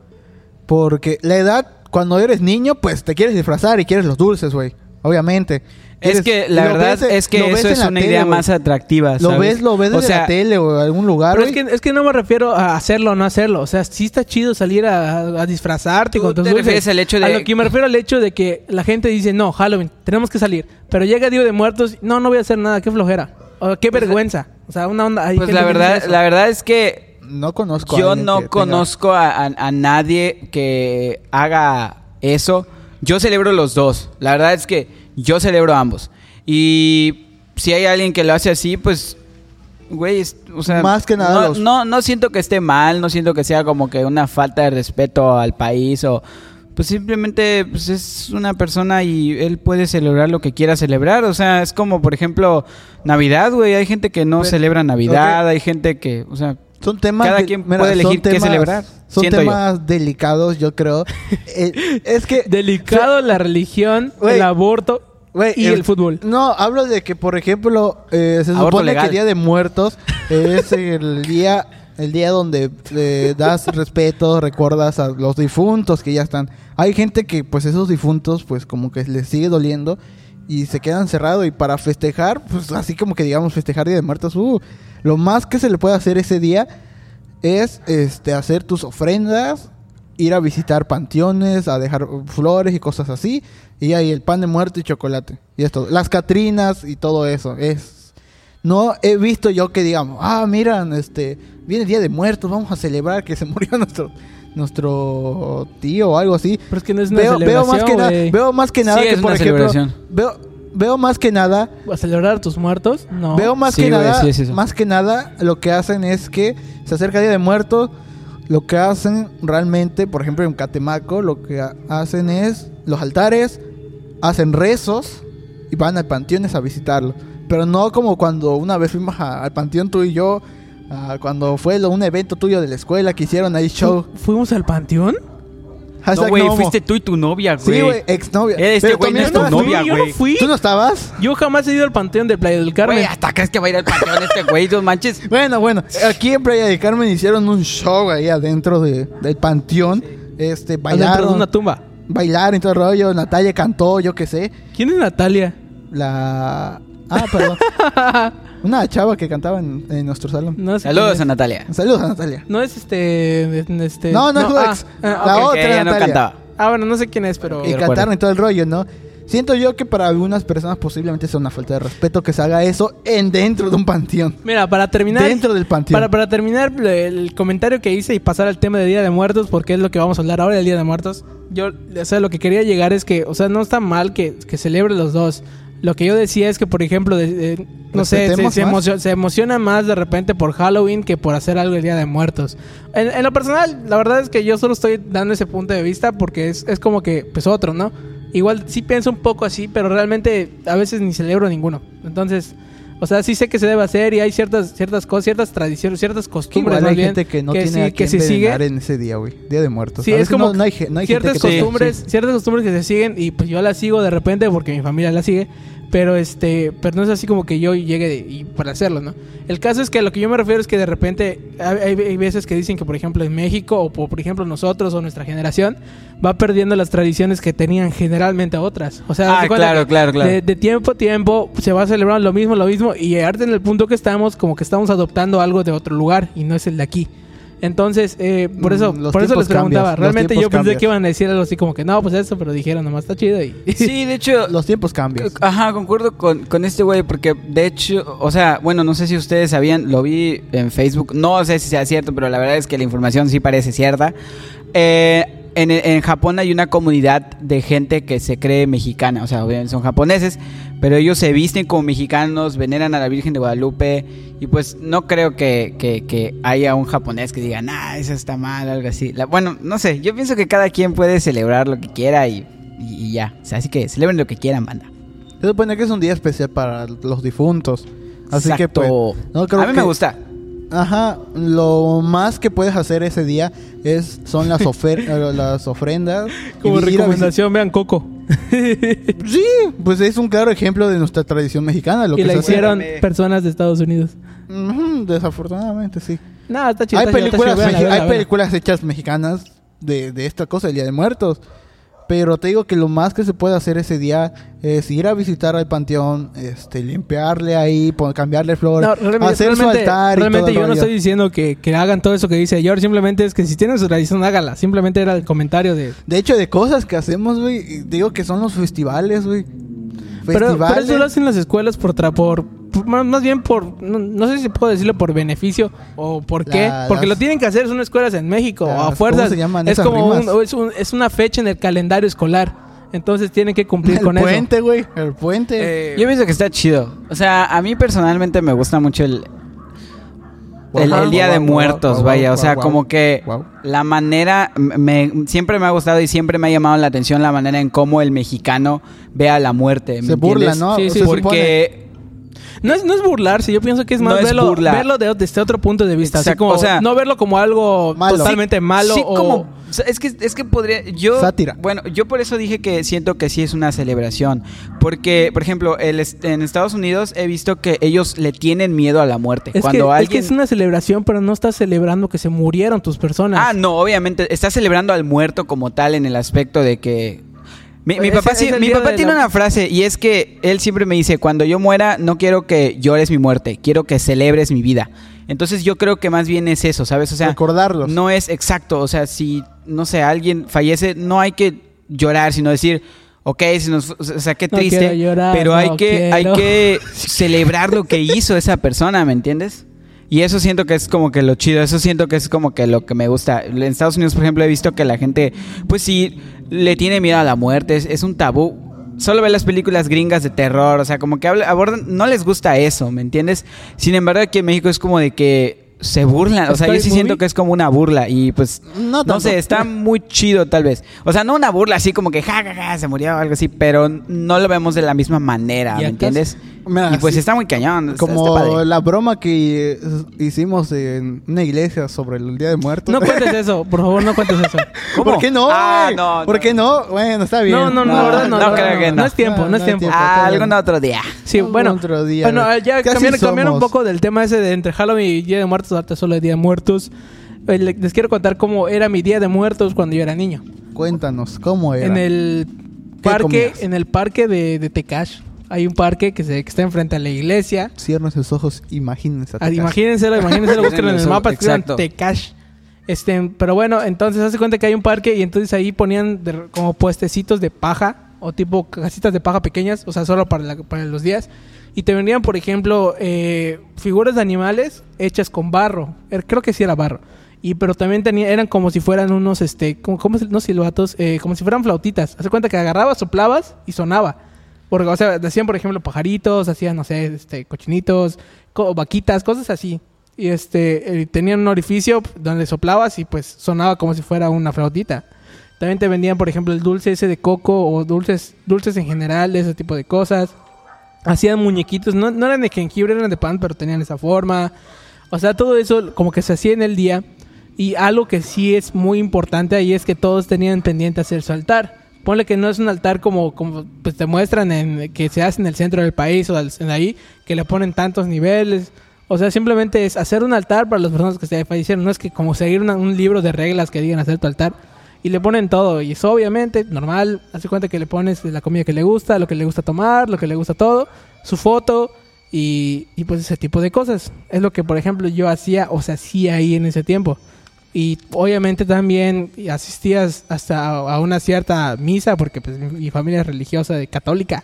Porque la edad, cuando eres niño, pues te quieres disfrazar y quieres los dulces, güey. Obviamente. Es que la verdad ves es que eso es una tele, idea más atractiva, Lo ves, lo ves o desde sea, la tele o en algún lugar, Pero es güey. que, es que no me refiero a hacerlo o no hacerlo. O sea, sí está chido salir a, a disfrazarte Tú con tus te dulces. refieres al hecho de- A lo que me refiero al hecho de que la gente dice, no, Halloween, tenemos que salir. Pero llega Día de Muertos, no, no voy a hacer nada, qué flojera. O qué vergüenza. O sea, una onda... hay Pues gente la verdad, la verdad es que No conozco a yo alguien no que tenga- conozco a, a- a nadie que haga eso. Yo celebro los dos. La verdad es que yo celebro ambos. Y si hay alguien que lo hace así, pues, güey, o sea, Más que nada no, los- no, no siento que esté mal, no siento que sea como que una falta de respeto al país o pues simplemente pues, es una persona y él puede celebrar lo que quiera celebrar. O sea, es como, por ejemplo, Navidad, güey. Hay gente que no Pero- celebra Navidad, hay gente que, o sea, Son temas Cada quien mira, puede elegir qué celebrar, Son yo. temas delicados, yo creo. Eh, es que Delicado la religión, el aborto y el, fútbol. No, hablo de que, por ejemplo, eh, se Aborto supone legal. que el Día de Muertos es el día, el día donde eh, das respeto, recuerdas a los difuntos que ya están. Hay gente que, pues, esos difuntos, pues, como que les sigue doliendo y se quedan cerrados. Y para festejar, pues, así como que digamos, festejar Día de Muertos, uh, lo más que se le puede hacer ese día es, este, hacer tus ofrendas ir a visitar panteones, a dejar flores y cosas así. Y ahí el pan de muerto y chocolate. Y esto, las Catrinas y todo eso. Es. No he visto yo que digamos, ah, miran, este, viene Día de Muertos, vamos a celebrar que se murió nuestro nuestro tío o algo así. Pero es que no es una Veo, veo más que nada, veo más que Sí, nada es que por una ejemplo, celebración. veo veo más que nada ¿A celebrar a tus muertos? No. Veo más Sí, que güey, nada, sí es eso. más que nada, lo que hacen es que se acerca el Día de Muertos. Lo que hacen realmente, por ejemplo, en Catemaco, lo que ha- hacen es los altares, hacen rezos y van al panteones a visitarlo. Pero no como cuando una vez fuimos a- al panteón tú y yo, ah, cuando fue lo- un evento tuyo de la escuela que hicieron ahí show. Fu- ¿Fuimos al panteón? No, güey, fuiste tú y tu novia, güey. Sí, güey, exnovia. Este güey no es tu novia, yo no güey. fui. ¿Tú no estabas? Yo jamás he ido al panteón de Playa del Carmen. Güey, hasta crees que va a ir al panteón este güey, no manches. Bueno, bueno, aquí en Playa del Carmen hicieron un show ahí adentro de- del panteón. Este, Adentro de bailaron, una tumba. bailaron y todo el rollo. Natalia cantó, yo qué sé. ¿Quién es Natalia? La. Ah, perdón. Una chava que cantaba en, en nuestro salón. No sé Saludos a. Natalia. Saludos a Natalia. No es este. este No, no es ah, Lex. ah, La otra que ella no cantaba. Ah, bueno, no sé quién es, pero. Y recuerdo. cantaron y todo el rollo, ¿no? Siento yo que para algunas personas posiblemente sea una falta de respeto que se haga eso en dentro de un panteón. Mira, para terminar. Dentro del panteón. Para, para terminar el comentario que hice y pasar al tema de Día de Muertos, porque es lo que vamos a hablar ahora del Día de Muertos. Yo, o sea, lo que quería llegar es que, o sea, no está mal que, que celebre los dos. Lo que yo decía es que, por ejemplo, de- de- no sé, se, se emocio- se emociona más de repente por Halloween que por hacer algo el Día de Muertos. En, en lo personal, la verdad es que yo solo estoy dando ese punto de vista porque es, es como que, pues otro, ¿no? Igual sí pienso un poco así, pero realmente a veces ni celebro ninguno. Entonces, o sea, sí sé que se debe hacer y hay ciertas ciertas cosas, ciertas tradiciones, ciertas costumbres Igual hay bien, gente que no tiene sí- a que quien se sigue. en ese día, güey. Día de muertos. Sí, A es como no, no hay, ge- no hay gente ciertas que costumbres, sí. ciertas costumbres que se siguen y pues yo las sigo de repente porque mi familia las sigue, pero este, pero no es así como que yo llegue de- y para hacerlo, ¿no? El caso es que a lo que yo me refiero es que de repente hay, veces que dicen que por ejemplo en México o por, por ejemplo nosotros o nuestra generación va perdiendo las tradiciones que tenían generalmente otras. O sea, Ah, claro, que claro, claro. De, de tiempo a tiempo se va celebrando lo mismo, lo mismo y ahorita en el punto que estamos como que estamos adoptando algo de otro lugar y no es el de aquí. Entonces, eh, por Mm, eso, los por eso les preguntaba. Realmente yo pensé que iban a decir algo así como que no, pues eso, pero dijeron nomás está chido y Sí, de hecho, Los tiempos cambian. Ajá, concuerdo con, con este güey, porque de hecho, o sea, bueno, no sé si ustedes sabían, lo vi en Facebook, no sé si sea cierto, pero la verdad es que la información sí parece cierta. Eh, en, en Japón hay una comunidad de gente que se cree mexicana, o sea, obviamente son japoneses, pero ellos se visten como mexicanos, veneran a la Virgen de Guadalupe, y pues no creo que, que- que haya un japonés que diga, nah, eso está mal, algo así. La- bueno, no sé, yo pienso que cada quien puede celebrar lo que quiera y, y- y ya, o sea, así que celebren lo que quieran, banda. Se supone que es un día especial para los difuntos. Así que pues. No creo a mí que- me gusta. Ajá, lo más que puedes hacer ese día es son las, ofer- eh, las ofrendas. como recomendación vean Coco. Sí, pues es un claro ejemplo de nuestra tradición mexicana. Lo y que la hace. hicieron personas de Estados Unidos. Desafortunadamente, sí. No, está chido. Hay películas, hay películas hechas mexicanas de, de esta cosa, el Día de Muertos. Pero te digo que lo más que se puede hacer ese día es ir a visitar al panteón, este, limpiarle ahí, cambiarle flores, No, realmente, hacer su realmente- altar y realmente todo el yo no estoy diciendo que, que hagan todo eso que dice George, simplemente es que si tienen su tradición, hágala. Simplemente era el comentario de... De hecho, de cosas que hacemos, güey, y digo que son los festivales, güey. Pero, pero Festivales. eso lo hacen las escuelas por, tra- por- más, más bien por, no, no sé si puedo decirlo por beneficio o por qué, La- porque las- lo tienen que hacer, son escuelas en México, Las- o a ¿cómo fuerzas. se llaman es esas como rimas? un- es, un- es una fecha en el calendario escolar, entonces tienen que cumplir el con puente, güey. El puente. Eh, Yo pienso que está chido. O sea, a mí personalmente me gusta mucho el, el, el Día de Muertos, vaya. O sea, como que la manera, me, siempre me ha gustado y siempre me ha llamado la atención la manera en cómo el mexicano ve a la muerte. ¿me Se burla? ¿no? Sí, sí. Porque No es, no es burlarse, yo pienso que es más No verlo, verlo de, desde otro punto de vista. Así Exacto, como, o sea- no verlo como algo Malo. totalmente malo. Sí, o- como. o sea, es que, es que podría. Yo. Sátira. Bueno, yo por eso dije que siento que sí es una celebración. Porque, por ejemplo, el, en Estados Unidos he visto que ellos le tienen miedo a la muerte. Es, Cuando que, es alguien. que es una celebración, pero no estás celebrando que se murieron tus personas. Ah, no, obviamente. Está celebrando al muerto como tal en el aspecto de que. Mi, papá, sí- mi papá tiene la- una frase y es que él siempre me dice, cuando yo muera no quiero que llores mi muerte, quiero que celebres mi vida. Entonces yo creo que más bien es eso, ¿sabes? O sea, Recordarlos. no es exacto, o sea, si, no sé, alguien fallece, no hay que llorar, sino decir, ok, si nos, o sea, qué triste, llorar, pero hay no que, hay que celebrar lo que hizo esa persona, ¿me entiendes? Y eso siento que es como que lo chido, eso siento que es como que lo que me gusta. En Estados Unidos, por ejemplo, he visto que la gente, pues sí, le tiene miedo a la muerte, es, es un tabú. Solo ve las películas gringas de terror, o sea, como que abordan, no les gusta eso, ¿me entiendes? Sin embargo, aquí en México es como de que se burlan, o sea, yo sí siento que es como una burla y pues, No sé, está muy chido tal vez. O sea, no una burla así como que ja, ja, ja, se murió o algo así, pero no lo vemos de la misma manera, ¿Y ¿me entiendes? Mira, y pues sí. está muy cañón. Como padre. la broma que eh, hicimos en una iglesia sobre el Día de Muertos. No cuentes eso, por favor, no cuentes eso. ¿Por qué no? Ah, no, ¿Por no. qué no? Bueno, está bien. No, no, no, No, la verdad no. no creo que no. es tiempo, No, no es tiempo. tiempo. Ah, algún otro día. Sí, bueno. otro día, bueno, ya cambiando un poco del tema ese de entre Halloween y Día de Muertos, ahorita solo de Día de Muertos. eh, le- Les quiero contar cómo era mi Día de Muertos cuando yo era niño. Cuéntanos, ¿cómo era? En el ¿Qué parque, en el parque de, de Tecash. Hay un parque que, se, que está enfrente a la iglesia. Cierren sus ojos, imagínense. a Ah, imagínenselo, imagínenselo, búsquenlo en el mapa, escriban. Tecash. Este, pero bueno, entonces hace cuenta que hay un parque y entonces ahí ponían de- como puestecitos de paja o tipo casitas de paja pequeñas, o sea, solo para, la- para los días. Y te vendían, por ejemplo, eh, figuras de animales hechas con barro. Er- Creo que sí era barro. Y pero también tenía, eran como si fueran unos, este, como, como no silbatos, eh, como si fueran flautitas. Hace cuenta que agarrabas, soplabas y sonaba. Porque, o sea, hacían, por ejemplo, pajaritos, hacían, no sé, este, cochinitos, co- vaquitas, cosas así. Y este, eh, tenían un orificio donde soplabas y pues sonaba como si fuera una flautita. También te vendían, por ejemplo, el dulce ese de coco o dulces, dulces en general, ese tipo de cosas. Hacían muñequitos, no, no eran de jengibre, eran de pan, pero tenían esa forma. O sea, todo eso como que se hacía en el día. Y algo que sí es muy importante ahí es que todos tenían pendiente hacer su altar. Ponle que no es un altar como, como pues te muestran en, que se hace en el centro del país o en ahí, que le ponen tantos niveles. O sea, simplemente es hacer un altar para las personas que se fallecieron. No es que como seguir un libro de reglas que digan hacer tu altar. Y le ponen todo. Y es obviamente normal. Hace cuenta que le pones la comida que le gusta, lo que le gusta tomar, lo que le gusta todo, su foto y, y pues ese tipo de cosas. Es lo que, por ejemplo, yo hacía o se hacía ahí en ese tiempo. Y obviamente también asistías hasta a una cierta misa, porque pues mi mi familia es religiosa de católica.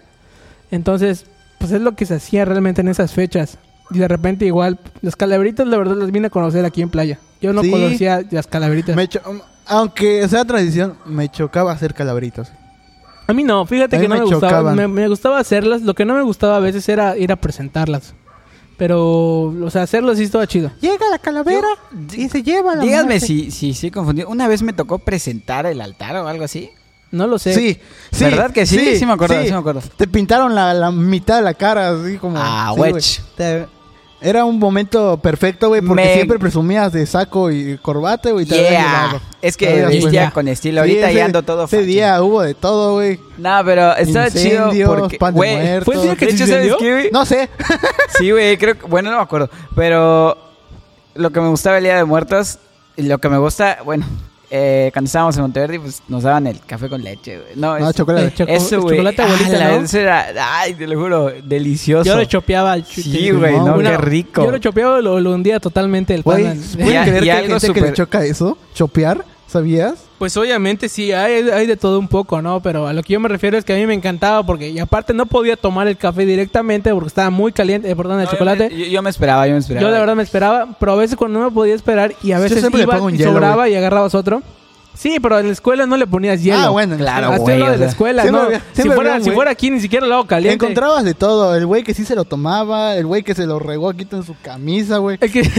Entonces, pues es lo que se hacía realmente en esas fechas. Y de repente igual, las calaveritas la verdad las vine a conocer aquí en playa. Yo no Sí. conocía las calaveritas. Me cho- aunque sea tradición, me chocaba hacer calaveritos. A mí no, fíjate A que no me me gustaba. me gustaba hacerlas. Lo que no me gustaba a veces era ir a presentarlas. Pero, o sea, hacerlo sí estaba chido. Llega la calavera y se lleva la Díganme muerte. si, si sí confundido. Una vez me tocó presentar el altar o algo así. No lo sé. Sí, sí. ¿Verdad que sí? Sí me acuerdo, sí me acuerdo. Te pintaron la, la mitad de la cara, así como... Ah, sí, güey. wech. Te- Era un momento perfecto, güey, porque Me- siempre presumías de saco y corbata, güey. te Yeah. llevado. Es que pues, vestía con estilo. Sí, Ahorita ese- ya ando todo Ese facho. día hubo de todo, güey. No, pero estaba chido Incendios, porque... pan de güey, muerto. ¿Fue el día que de se hecho, ¿sabes incendió? qué, güey? No sé. Sí, güey, creo que... Bueno, no me acuerdo. Pero lo que me gustaba el Día de Muertos... Y lo que me gusta... Bueno, eh, cuando estábamos en Monteverde, pues nos daban el café con leche, güey. No, No, es- chocolate. Choco- Eso, güey. chocolate abuelita, Ah, la- ¿no? Eso era... Ay, te lo juro, delicioso. Yo lo chopeaba. Sí, güey, no, Una- qué rico. Yo lo chopeaba y lo, lo hundía totalmente el pan. ¿pueden creer y que hay algo gente que le choca eso? ¿Chopear? ¿Sabías? Pues obviamente sí, hay, hay de todo un poco, ¿no? Pero a lo que yo me refiero es que a mí me encantaba porque, y aparte no podía tomar el café directamente porque estaba muy caliente, eh, perdón, el No, chocolate. Yo me, yo- yo me esperaba, yo me esperaba. Yo de verdad me esperaba, pero a veces cuando no me podía esperar y a veces iba y sobraba y agarrabas otro. Sí, pero en la escuela no le ponías hielo. Ah, bueno. Claro, Hasta güey, lo o de la sea, escuela, siempre ¿no? había- si, siempre fuera, había un si güey- fuera aquí ni siquiera lo hago caliente. Encontrabas de todo. El güey que sí se lo tomaba, el güey que se lo regó aquí en su camisa, güey. El que-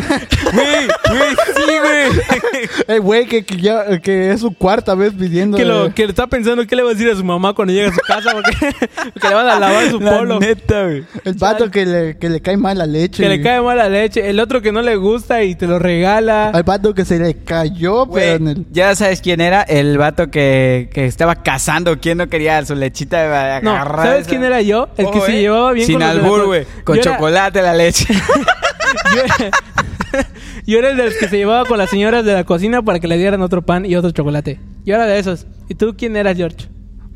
Güey, güey, sí, güey. El güey que, que ya que es su cuarta vez pidiendo. que, lo, que está pensando qué le va a decir a su mamá cuando llegue a su casa porque, porque le van a lavar su La polo. neta, güey. El vato que le, que le cae mal la leche. Que le y- cae mal la leche. El otro que no le gusta y te lo regala. Al vato que se le cayó, Güey, pero en el. Ya sabes quién era, el vato que, que estaba cazando, quién no quería su lechita de No, agarrar ¿sabes esa? quién era yo? El que Ojo, se eh. llevaba bien Sin con albur, güey. Con Yo era- chocolate la leche. Yo era, yo era el de los que se llevaba con las señoras de la cocina para que le dieran otro pan y otro chocolate. Yo era de esos. ¿Y tú quién eras, George?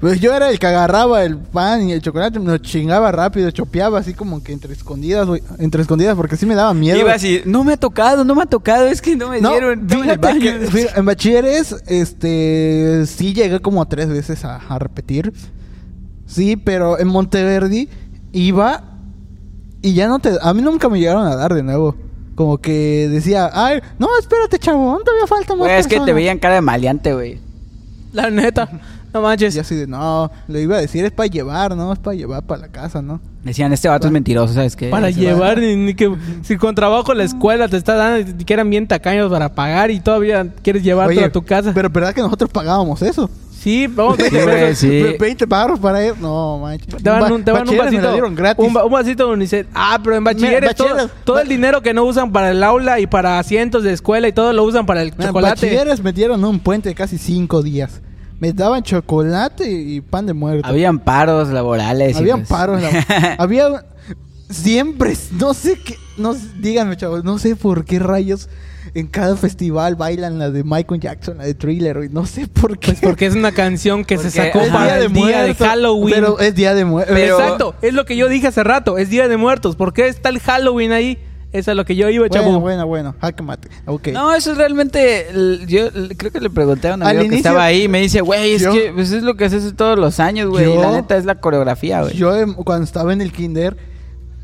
Pues yo era el que agarraba el pan y el chocolate, me lo chingaba rápido, chopeaba así como que entre escondidas, güey. Entre escondidas, porque sí me daba miedo. Iba así, no me ha tocado, no me ha tocado, es que no me No, dieron. en fíjate bachilleres, este, sí llegué como tres veces a, a repetir. Sí, pero en Monteverde iba y ya no te... A mí nunca me llegaron a dar de nuevo. Como que decía, ay, no, espérate, chavo, todavía falta más Güey, es que te personas". veían cara de maleante, güey. La neta. No manches. Y así de, no, le iba a decir, es para llevar, ¿no? Es para llevar para la casa, ¿no? Decían, este vato es mentiroso, ¿sabes qué? Para Se llevar, va. ni, ni que si con trabajo la escuela te está dando y que eran bien tacaños para pagar y todavía quieres llevártelo Oye, a tu casa. Pero verdad que nosotros pagábamos eso. sí, vamos a Sí, güey, sí. 20 baros para ir. No, manches. Te daban un, te daban un Bachilleres me vasito. lo dieron gratis. Un, va- un vasito de unicel. Ah, pero en bachilleres, Mira, todo, bachilleres- todo el dinero que no usan para el aula y para asientos de escuela y todo lo usan para el Mira, chocolate. Bachilleres me dieron un puente de casi 5 días. Me daban chocolate y pan de muerto. Habían paros laborales. Habían pues- paros. en la- había siempre, no sé qué, no sé- díganme chavos, no sé por qué rayos en cada festival bailan la de Michael Jackson, la de Thriller, no sé por qué. Pues porque es una canción que se sacó para el día de Muertos, Halloween. Pero es día de muertos. Pero- Exacto, es lo que yo dije hace rato, es Día de Muertos. ¿Por qué está el Halloween ahí? Eso es lo que yo iba, chavo. Bueno, bueno, bueno, jaque mate. Ok. No, eso es realmente. Yo creo que le pregunté a un amigo que estaba ahí y me dice, güey, es Yo- que pues, es lo que haces todos los años, güey. La neta es la coreografía, güey. Yo em, cuando estaba en el kinder,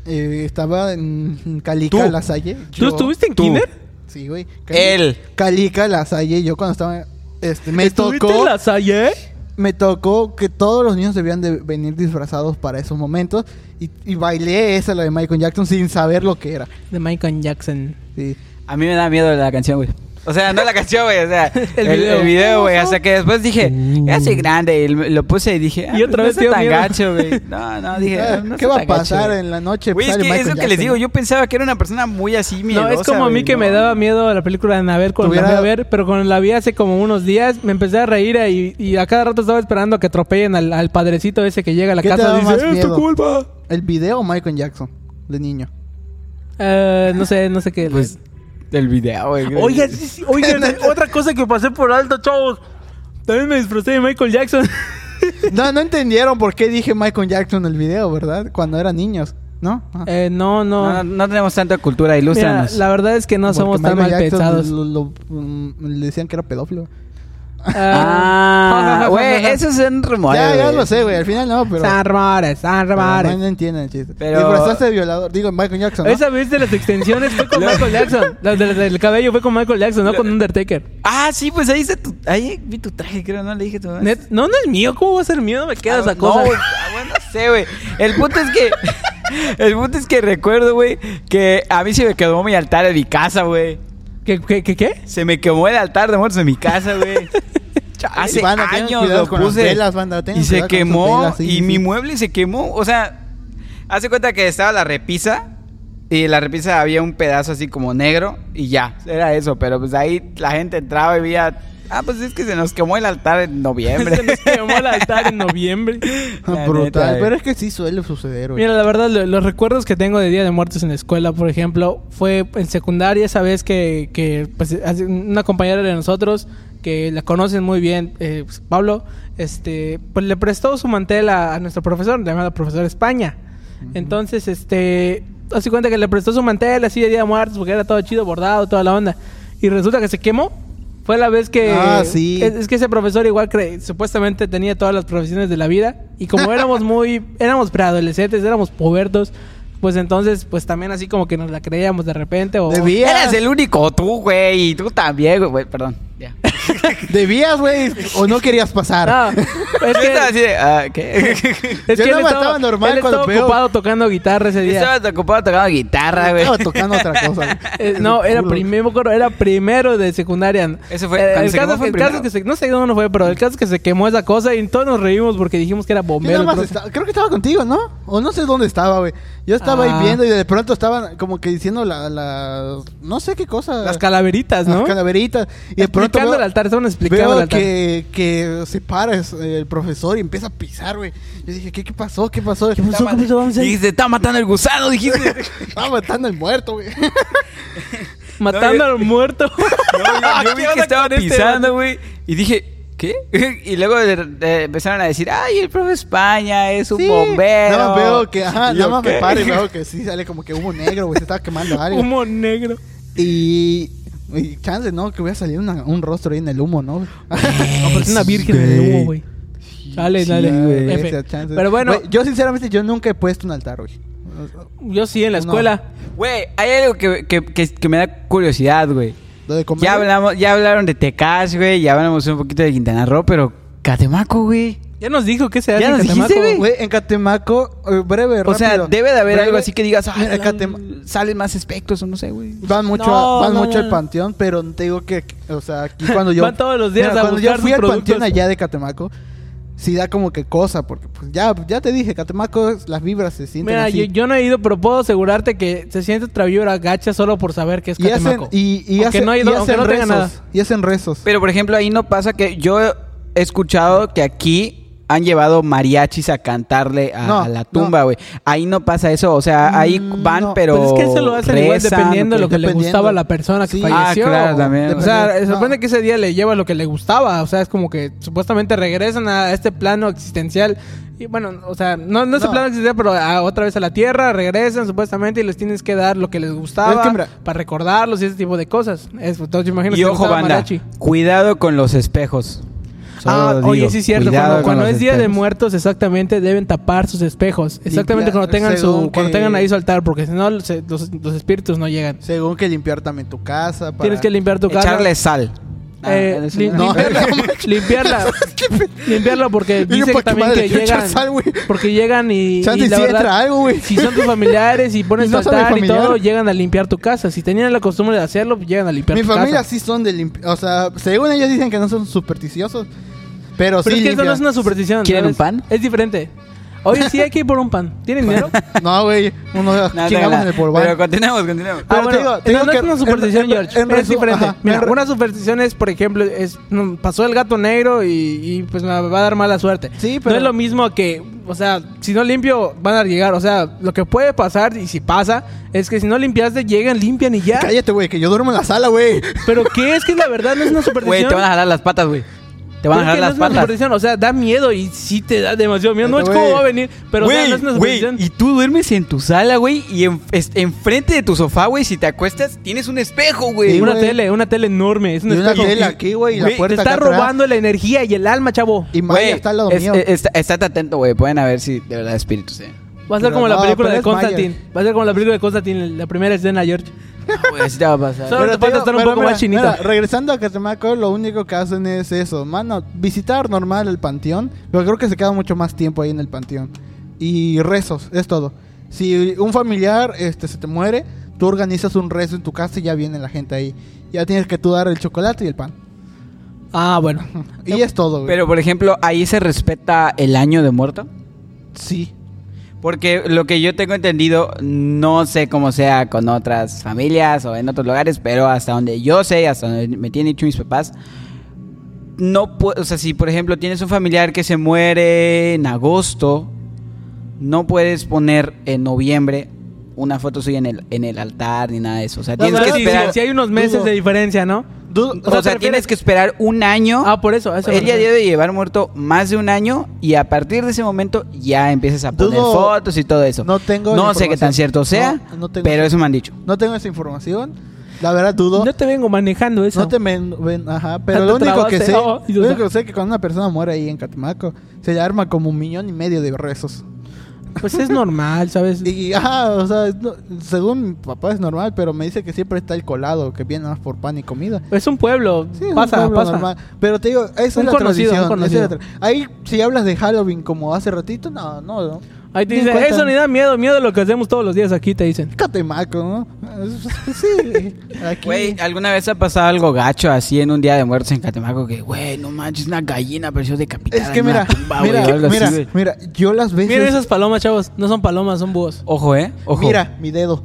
eh, estaba en Calica, Tú. La Salle. ¿Tú estuviste en tú. kinder? Sí, güey. Él. Calica, La Salle. Yo cuando estaba... Este, me ¿Estuviste tocó... en la Salle? Me tocó que todos los niños debían de venir disfrazados para esos momentos y, y bailé esa, la de Michael Jackson, sin saber lo que era. De Michael Jackson. Sí. A mí me da miedo la canción, güey. O sea, no la canción, güey. O sea, el, El el video. güey. Hasta que después dije, ya soy grande. Y lo puse y dije, ah, Y otra pues vez no tan miedo. gacho, güey. No, no, dije, Ah, ah, no ¿Qué va a gacho, pasar en la noche? Güey, es que Michael eso que les digo, ¿no? yo pensaba que era una persona muy así miedosa. No, es como a mí que no. me daba miedo la película de Annabelle cuando la Tuviera- fui a ver, pero cuando la vi hace como unos días me empecé a reír y, y a cada rato estaba esperando a que atropellen al, al padrecito ese que llega a la ¿Qué te casa y dice, más "Es tu miedo? culpa". ¿El video o Michael Jackson? De niño. Eh, no sé, no sé qué. Pues, del video, güey. Oigan, sí, sí, oigan, otra cosa que pasé por alto, chavos. También me disfruté de Michael Jackson. No, no entendieron por qué dije Michael Jackson en el video, ¿verdad? Cuando eran niños, ¿no? Ajá. Eh, no, no. No, no, tenemos tanta cultura, Mira, ilústranos. la verdad es que no Porque somos tan Michael mal Jackson pensados. lo- lo- mm, le decían que era pedófilo. Ah, güey, esos son rumores. ya, ya lo sé, güey. Al final no, pero. San rumores, san pero rumores. no, no entienden el chiste. Pero- Disfrazaste de violador. Digo, Michael Jackson. ¿no? Esa vez de las extensiones fue con Michael Jackson. La del, del cabello fue con Michael Jackson, no con Undertaker. Ah, sí, pues ahí tu, ahí vi tu traje, creo, no le dije tu Net- no, no es mío. ¿Cómo va a ser mío? No me queda Ah, esa no, cosa. güey, ah, bueno, no sé, güey. El punto es que el punto es que recuerdo, güey, que a mí se me quedó mi altar en mi casa, güey. ¿Qué, qué, qué, qué? Se me quemó el altar de muertos en mi casa, güey. Hace Banda, años lo con las puse banda, y se quemó velas, sí, y sí, mi mueble se quemó. O sea, hace cuenta que estaba la repisa y en la repisa había un pedazo así como negro y ya, era eso. Pero pues ahí la gente entraba y veía, ah, pues es que se nos quemó el altar en noviembre. Se nos quemó el altar en noviembre. La Brutal. neta, güey. pero es que sí suele suceder, güey. Mira, la verdad, lo- los recuerdos que tengo de Día de Muertos en la escuela, por ejemplo, fue en secundaria esa vez que, que pues, una compañera de nosotros, que la conocen muy bien, eh, pues, Pablo, este, pues le prestó su mantel a, a nuestro profesor, llamado profesor España. Entonces, este, hace cuenta que le prestó su mantel así de Día de Muertos porque era todo chido, bordado, toda la onda. Y resulta que se quemó. Fue la vez que... Ah, sí. Es, es que ese profesor igual cre- supuestamente tenía todas las profesiones de la vida. Y como éramos muy... éramos preadolescentes, éramos pubertos. Pues entonces, pues también así como que nos la creíamos de repente. O, Debías, Eras el único tú, güey, y tú también, güey. Perdón, ya. debías, güey, o no querías pasar. No, es Yo que, estaba así de, ah, ¿qué? es Yo que él nomás estaba normal él cuando estaba veo- ocupado tocando guitarra ese día. Estaba ocupado tocando guitarra, güey. Estaba tocando otra cosa. Eh, no, era primero, era primero de secundaria. Ese fue- Eh, el se caso, fue el caso que se, no sé dónde fue, pero el caso es que se quemó esa cosa y todos nos reímos porque dijimos que era bombero. estaba- creo que estaba contigo, ¿no? O no sé dónde estaba, güey. Yo estaba Ah. ahí viendo y de pronto estaban como que diciendo la, la no sé qué cosa. Las calaveritas, ¿no? Las calaveritas. Y de pronto explicando veo, el altar, estaban explicando veo el altar. que, que se para es- el profesor y empieza a pisar, güey. Yo dije, ¿qué, qué pasó? ¿Qué pasó? ¿Qué pasó? ¿Qué pasó? Vamos a- Dijiste, está matando el gusano, dijiste. Estaba matando al muerto, güey. Matando No, al muerto. No, yo, yo vi ¿Qué onda que estaba este pisando, güey. Y dije, ¿qué? Y luego de- de- empezaron a decir, ay, el profe España es un Sí. bombero. Nada más veo que, ajá, nada me paro y veo que sí sale como que humo negro, güey. Se estaba quemando algo. Humo negro. Y, y chance, ¿no? Que voy a salir una- un rostro ahí en el humo, ¿no? No, pero es una virgen en el humo, güey. Dale, Sí, dale. güey. Pero bueno, Güey, yo sinceramente yo nunca he puesto un altar, güey. yo sí en la No. escuela. Güey, hay algo que, que, que, que me da curiosidad, güey. Lo de comer. Ya hablamos, ya hablaron de Tecash, güey, ya hablamos un poquito de Quintana Roo, pero Catemaco, güey. Ya nos dijo que se hace Ya en nos dijiste, Catemaco. güey. Güey, en Catemaco, eh, breve, O sea, rápido. debe de haber Breve, algo así que digas, ah, Mira, Catema- salen más espectros o no sé, güey. Van mucho, No, van no, mucho no. al panteón, pero te digo que, o sea, aquí cuando yo... Van todos los días a cuando buscar yo fui sus al panteón allá de Catemaco, sí da como que cosa, porque pues ya, ya te dije, Catemaco, las vibras se sienten Mira, así. yo, yo no he ido, pero puedo asegurarte que se siente otra vibra gacha solo por saber que es y hacen, Catemaco. y, hacen, no y no rezos, nada. y hacen rezos. Pero, por ejemplo, ahí no pasa que yo he escuchado que aquí han llevado mariachis a cantarle a, No, a la tumba, güey. Ahí no pasa eso, o sea, ahí Mm, van, no. pero Pues es que eso lo hacen igual rezan, dependiendo de ¿o lo que le gustaba a la persona que Sí. falleció. Ah, claro, también. O sea, se sorprende No. que ese día le lleva lo que le gustaba. O sea, es como que supuestamente regresan a este plano existencial. Y bueno, o sea, no, no ese No. plano existencial, pero a- otra vez a la tierra, regresan supuestamente y les tienes que dar lo que les gustaba Es que, mira- para recordarlos y ese tipo de cosas. Es, entonces, imagino Y que ojo, banda, mariachi. cuidado con los espejos. Solo Ah, digo, oye, sí es cierto. Cuando, es Día de. Muertos, exactamente, deben tapar sus espejos. Exactamente Limpiar, cuando tengan su, cuando tengan ahí su altar, porque si no, se- los, los espíritus no llegan. Según que limpiar también tu casa. para- Tienes que limpiar tu casa. Echarle sal. Ah, Eh, li- celular. limpiarla, limpiarla, limpiarla porque dice que también que llegan, sal, porque llegan y, y la verdad, entra algo, güey. si son tus familiares y pones Y no altar y todo, llegan a limpiar tu casa. Si tenían la costumbre de hacerlo, llegan a limpiar Mi tu familia casa. sí son de limpiar. O sea, según ellos dicen que no son supersticiosos. Pero, Pero sí es que eso no es una superstición. ¿Quieren ¿sabes? un pan? Es diferente. Oye, sí hay que ir por un pan. ¿Tienen dinero? No, güey. Uno No, chingamos en el no. polván. Pero continuemos, continuemos. Ah, Pero bueno, te digo- te no, digo no que es una superstición, en- George. en es resu- diferente. ajá, Mira, en re- una superstición es, por ejemplo, es mm, pasó el gato negro y, y, pues me va a dar mala suerte. Sí, pero- No es lo mismo que, o sea, si no limpio van a llegar. O sea, lo que puede pasar, y si pasa, es que si no limpiaste, llegan, limpian y ya. Cállate, güey, que yo duermo en la sala, güey. Pero ¿qué es que la verdad no es una Güey, superstición? te van a jalar las patas, güey. Te van a jalar no las una patas. superstición, o sea, da miedo y sí te da demasiado miedo. No es como va a venir, pero o sea, no es una güey, superstición. y tú duermes en tu sala, güey, y en, es- enfrente de tu sofá, güey, si te acuestas, tienes un espejo, güey. Una güey. tele, una tele enorme. Es un Y una espejo. tela aquí, güey, y la Güey, Te puerta está acá atrás. robando la energía y el alma, chavo. Y Maya Güey, está al lado es- mío. es- está- estate atento, güey. Pueden a ver si de verdad espíritus, eh. Va a ser como la película de. Constantine. Va a ser como la película de Constantine, la primera escena, George. Güey, así te va a pasar. Solo Pero te falta estar un pero poco mira, más chinito. mira, regresando a Catemaco, lo único que hacen es eso, mano, visitar normal el panteón, pero creo que se queda mucho más tiempo ahí en el panteón. Y rezos, es todo. Si un familiar este se te muere, tú organizas un rezo en tu casa y ya viene la gente ahí. Ya tienes que tú dar el chocolate y el pan. Ah, bueno. Y es todo, güey. Pero, por ejemplo, ahí se respeta el año de muerto. sí. Porque lo que yo tengo entendido, no sé cómo sea con otras familias o en otros lugares, pero hasta donde yo sé, hasta donde me tienen dicho mis papás, no o sea, si por ejemplo tienes un familiar que se muere en agosto, no puedes poner en noviembre una foto suya en el, en el altar ni nada de eso. O sea, No, tienes que esperar. sí hay unos meses de diferencia, ¿no? O O sea, sea, ¿te refieres- tienes que esperar un año. Ah, por eso. eso Él ya debe llevar muerto más de un año y a partir de ese momento ya empiezas a poner Dudo- fotos y todo eso. no tengo No sé qué tan cierto sea, No, no tengo pero eso me han dicho. no tengo esa información. La verdad dudo. No te vengo manejando eso. No te ven- ajá, pero Te lo único que sé, oh, lo único que sé es que cuando una persona muere ahí en Catemaco, se le arma como un millón y medio de rezos. Pues es normal, ¿sabes? Y ajá, o sea, no- según mi papá es normal, pero me dice que siempre está el colado, que viene más por pan y comida. Es un pueblo. Sí, es un pasa, pueblo pasa. normal. Pero te digo, esa es la conocido, tradición. un conocido. esa es la tra- Ahí, si hablas de Halloween como hace ratito, no, no, no. Ahí te dicen, eso ni da miedo, miedo de lo que hacemos todos los días aquí, te dicen. Catemaco, ¿no? Sí, aquí. Güey, ¿alguna vez ha pasado algo gacho así en un día de muertos en Catemaco? Que, güey, no manches, una gallina pareció decapitada. Es que en mira, una tumba, mira, algo mira, mira, yo las veces... Miren esas palomas, chavos. No son palomas, son búhos. Ojo, ¿eh? Ojo. Mira, mi dedo.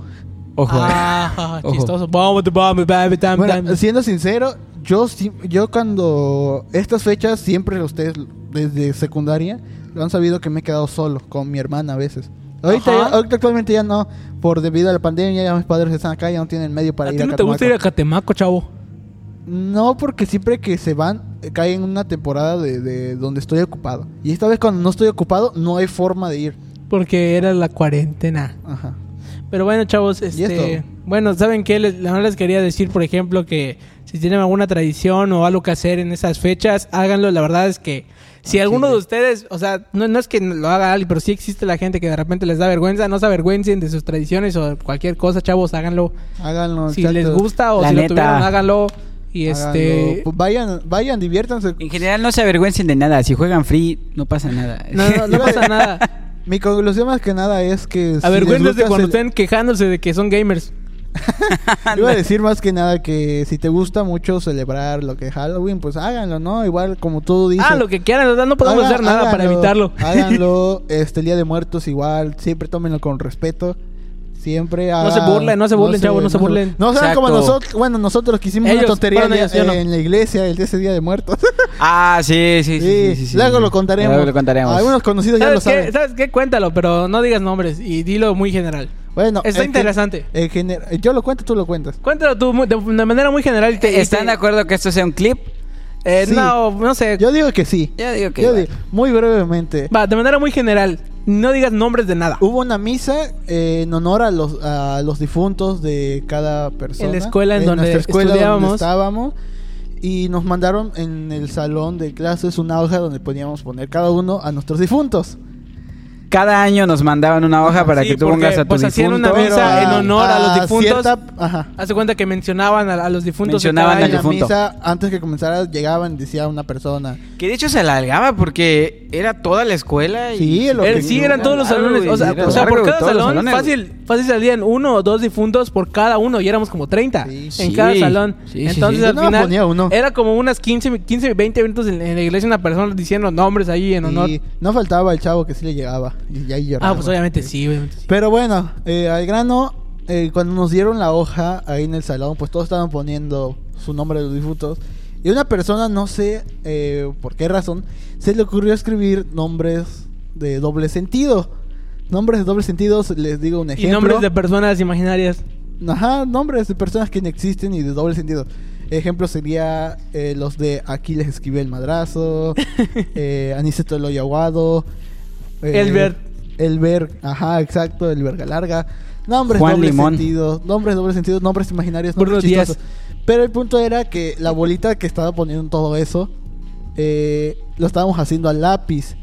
Ojo, ¿eh? Ah, Ojo. chistoso. Vamos, vamos, vamos, tam, Bueno, tam. siendo sincero, yo sí- yo cuando estas fechas siempre ustedes desde secundaria han sabido que me he quedado solo con mi hermana a veces. Ahorita, actualmente ya no, por debido a la pandemia ya mis padres están acá, ya no tienen medio para ¿A ir a no te gusta ir a Catemaco. Chavo? No, porque siempre que se van eh, cae en una temporada de, de donde estoy ocupado. Y esta vez cuando no estoy ocupado no hay forma de ir. Porque era la cuarentena. Ajá. Pero bueno, chavos, este, bueno, ¿saben qué? Les, no les quería decir, por ejemplo, que si tienen alguna tradición o algo que hacer en esas fechas, háganlo. La verdad es que si Ah, alguno sí, de ustedes, o sea, no, no es que lo haga alguien, pero sí existe la gente que de repente les da vergüenza, no se avergüencen de sus tradiciones o cualquier cosa, chavos, háganlo. Háganlo. Si les gusta o La si neta. lo tuvieron, háganlo. Y Háganlo. este... Pues vayan, vayan, diviértanse. En general no se avergüencen de nada. Si juegan free, no pasa nada. No, no, no pasa nada. Mi conclusión más que nada es que... si Avergüéncense gusta cuando estén quejándose de que son gamers. Iba a decir más que nada que si te gusta mucho celebrar lo que es Halloween, pues háganlo, ¿no? Igual como tú dices. Ah, lo que quieran, no podemos haga- hacer nada para evitarlo. Háganlo, este el Día de Muertos igual, siempre tómenlo con respeto. Siempre No se burlen, no se burlen, chavos, no se burlen. No sean como nosotros, bueno, nosotros que hicimos Ellos, una tontería en, ellos, yo no. en la iglesia el de ese Día de Muertos. Ah, sí, sí, sí. Sí, sí, sí, sí, luego sí. lo contaremos. Luego lo contaremos. Algunos conocidos ya lo saben. ¿Sabes qué? Cuéntalo, pero no digas nombres y dilo muy general. Bueno, Está en gen- interesante. en gener- yo lo cuento, tú lo cuentas. Cuéntalo tú de, de manera muy general. y te- y ¿Están te- de acuerdo que esto sea un clip? Eh, Sí. No, no sé. Yo digo que sí. Yo digo que Yo igual. digo- muy brevemente. Va, de manera muy general. No digas nombres de nada. Hubo una misa eh, en honor a los, a los difuntos de cada persona. En la escuela en donde nuestra escuela estudiábamos. donde estábamos. Y nos mandaron en el salón de clases una hoja donde podíamos poner cada uno a nuestros difuntos. Cada año nos mandaban una hoja para Sí, que tú pongas a tu pues, hacían difunto. una misa en honor a los difuntos. cierta- ajá. Hace cuenta que mencionaban a, a los difuntos. Mencionaban al la difunto. misa, antes que comenzara, llegaban y decía una persona. Que de hecho se alargaba porque era toda la escuela. Y Sí, lo Era- que- sí, eran todos los Largo, salones. O sea, o sea, largo por cada salón, fácil, fácil salían uno o dos difuntos por cada uno y éramos como 30 Sí. en Sí. cada salón. Entonces sí. al no final ponía uno. era como unas 15, 15, 20 minutos en, en la iglesia una persona diciendo nombres ahí en honor. Y no faltaba el chavo que sí le llegaba. Y ahí lloraba. Ah, pues obviamente sí, obviamente sí. Pero bueno, eh, al grano, eh, cuando nos dieron la hoja ahí en el salón, pues todos estaban poniendo su nombre de los difuntos. Y una persona, no sé eh, por qué razón, se le ocurrió escribir nombres de doble sentido. Nombres de doble sentido, les digo un Y ejemplo. nombres de personas imaginarias. Ajá, nombres de personas que no existen y de doble sentido. Ejemplo sería eh, los de Aquiles esquivé el madrazo, eh, Aniceto el hoyo aguado, eh, Elbert. Elber, ajá, exacto, el verga larga. Nombres Juan doble Limón. sentido, nombres doble sentido, nombres imaginarios, Bruno nombres Díaz. chistosos. Pero el punto era que la bolita que estaba poniendo todo eso, eh, lo estábamos haciendo al lápiz.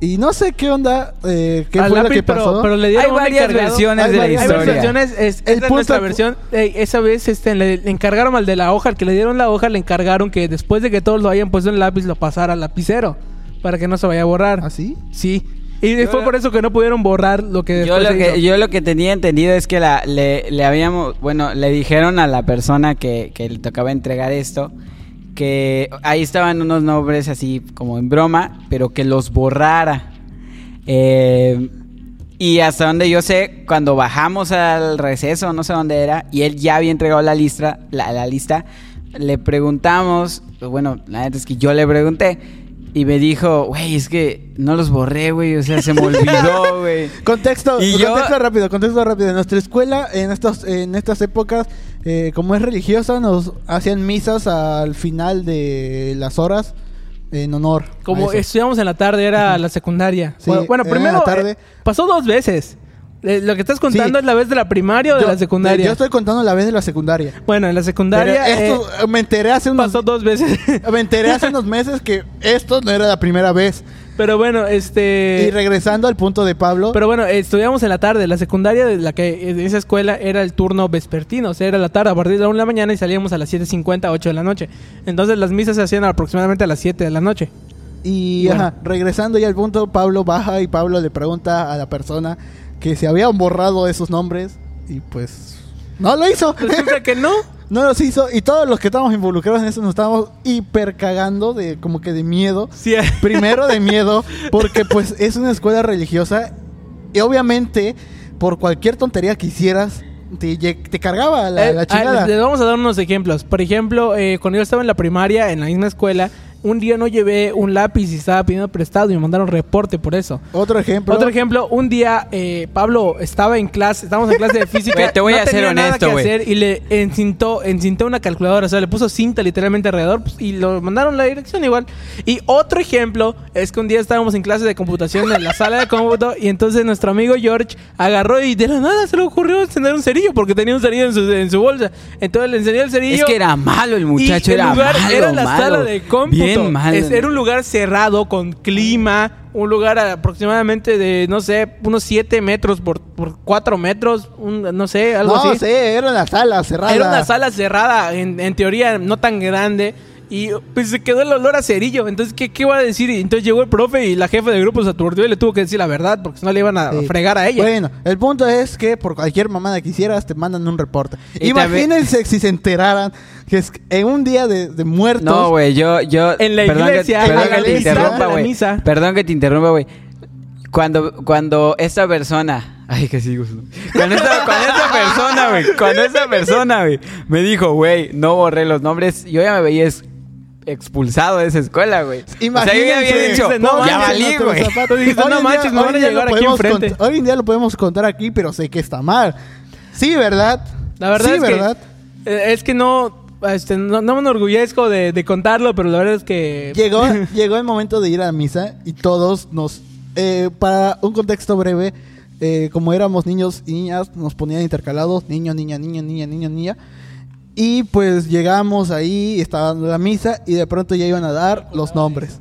Y no sé qué onda, eh, qué Al fue lápiz, lo que pero, pasó. pero le Hay dieron un varias encargado. versiones Hay de la varias Hay varias historia. versiones, es, El esta es punto- nuestra versión. Esa vez este, le, le encargaron al de la hoja, al que le dieron la hoja, le encargaron que después de que todos lo hayan puesto en lápiz, lo pasara al lapicero para que no se vaya a borrar. ¿Así? Sí. Y Yo fue por eso que no pudieron borrar lo que Yo lo que, yo lo que tenía entendido es que la, le, le habíamos, bueno, le dijeron a la persona que, que le tocaba entregar esto que ahí estaban unos nombres así como en broma, pero que los borrara. Eh, y hasta donde yo sé, cuando bajamos al receso, no sé dónde era, y él ya había entregado la lista, la, la lista, le preguntamos, bueno, la neta es que yo le pregunté, y me dijo, güey, es que no los borré, güey, o sea, se me olvidó, güey. Contexto, Y yo- contexto rápido, contexto rápido. En nuestra escuela, en estos, en estas épocas, eh, como es religiosa, nos hacían misas al final de las horas en honor. Como estudiamos en la tarde, era la secundaria. Sí, bueno, primero la tarde. eh, pasó dos veces. Eh, lo que estás contando Sí. es la vez de la primaria o de la secundaria. Yo estoy contando la vez de la secundaria. Bueno, en la secundaria Pero esto, eh, me enteré hace unos pasó dos veces. me enteré hace unos meses que esto no era la primera vez. Pero bueno, este... y regresando al punto de Pablo, Pero bueno, estudiamos en la tarde. La secundaria de la que de esa escuela era el turno vespertino. O sea, era la tarde a partir de la 1 de la mañana y salíamos a las 7.50, 8 de la noche. Entonces las misas se hacían aproximadamente a las 7 de la noche. Y Bueno. ajá, regresando ya al punto, Pablo baja y Pablo le pregunta a la persona que se habían borrado esos nombres y pues no lo hizo. Resulta que no. no los hizo y todos los que estábamos involucrados en eso nos estábamos hiper cagando de como que de miedo. Sí, Primero de miedo porque pues es una escuela religiosa y obviamente por cualquier tontería que hicieras te, cargaba la, Eh, la ah, chingada. les vamos a dar unos ejemplos. Por ejemplo, eh, cuando yo estaba en la primaria, en la misma escuela, un día no llevé un lápiz y estaba pidiendo prestado y me mandaron reporte por eso. Otro ejemplo. Otro ejemplo, un día eh, Pablo estaba en clase, estábamos en clase de física. Te voy no a ser tenía nada honesto, que güey. hacer y le encintó, encintó una calculadora, o sea, le puso cinta literalmente alrededor pues, y lo mandaron la dirección igual. Y otro ejemplo es que un día estábamos en clase de computación en la sala de cómputo y entonces nuestro amigo George agarró y de la nada se le ocurrió encender un cerillo porque tenía un cerillo en su, en su bolsa. Entonces le encendió el cerillo. Es que era malo el muchacho, y el era lugar malo, era la malo. sala de cómputo. Bien Es- era un lugar cerrado con clima, un lugar aproximadamente de, no sé, unos 7 metros por, por 4 metros, un- no sé, algo no así. sé, era una sala cerrada. Era una sala cerrada, en, en teoría no tan grande. Y pues se quedó el olor a cerillo. Entonces, ¿qué, qué iba a decir? Y entonces llegó el profe y la jefa de grupo se aturdió y le tuvo que decir la verdad, porque si no le iban a Sí. fregar a ella. Bueno, el punto es que por cualquier mamada que hicieras te mandan un reporte. Y Imagínense si se enteraran que es en un día de, de muertos. No, güey, yo, yo... En la perdón iglesia, perdón la que te interrumpa, güey. misa. Perdón que te interrumpa, güey. Cuando, cuando esta persona... Ay, que sigo. Cuando esta, persona, güey, cuando esta persona, güey, me dijo, güey, no borré los nombres, yo ya me veía expulsado de esa escuela, güey. O sea, yo Imagínense. ya había dicho, no ya valí, güey. no manches, me van a llegar aquí enfrente. Hoy en día lo podemos contar aquí, pero sé que está mal. Sí, ¿verdad? La verdad sí, es ¿verdad? que eh, es que no, este, no, no me enorgullezco de, de contarlo, pero la verdad es que Llegó, llegó el momento de ir a la misa y todos nos... eh, para un contexto breve, eh, como éramos niños y niñas, nos ponían intercalados, niño, niña, niño, niña, niño, niña. Y pues llegamos ahí, estaba dando la misa y de pronto ya iban a dar los nombres.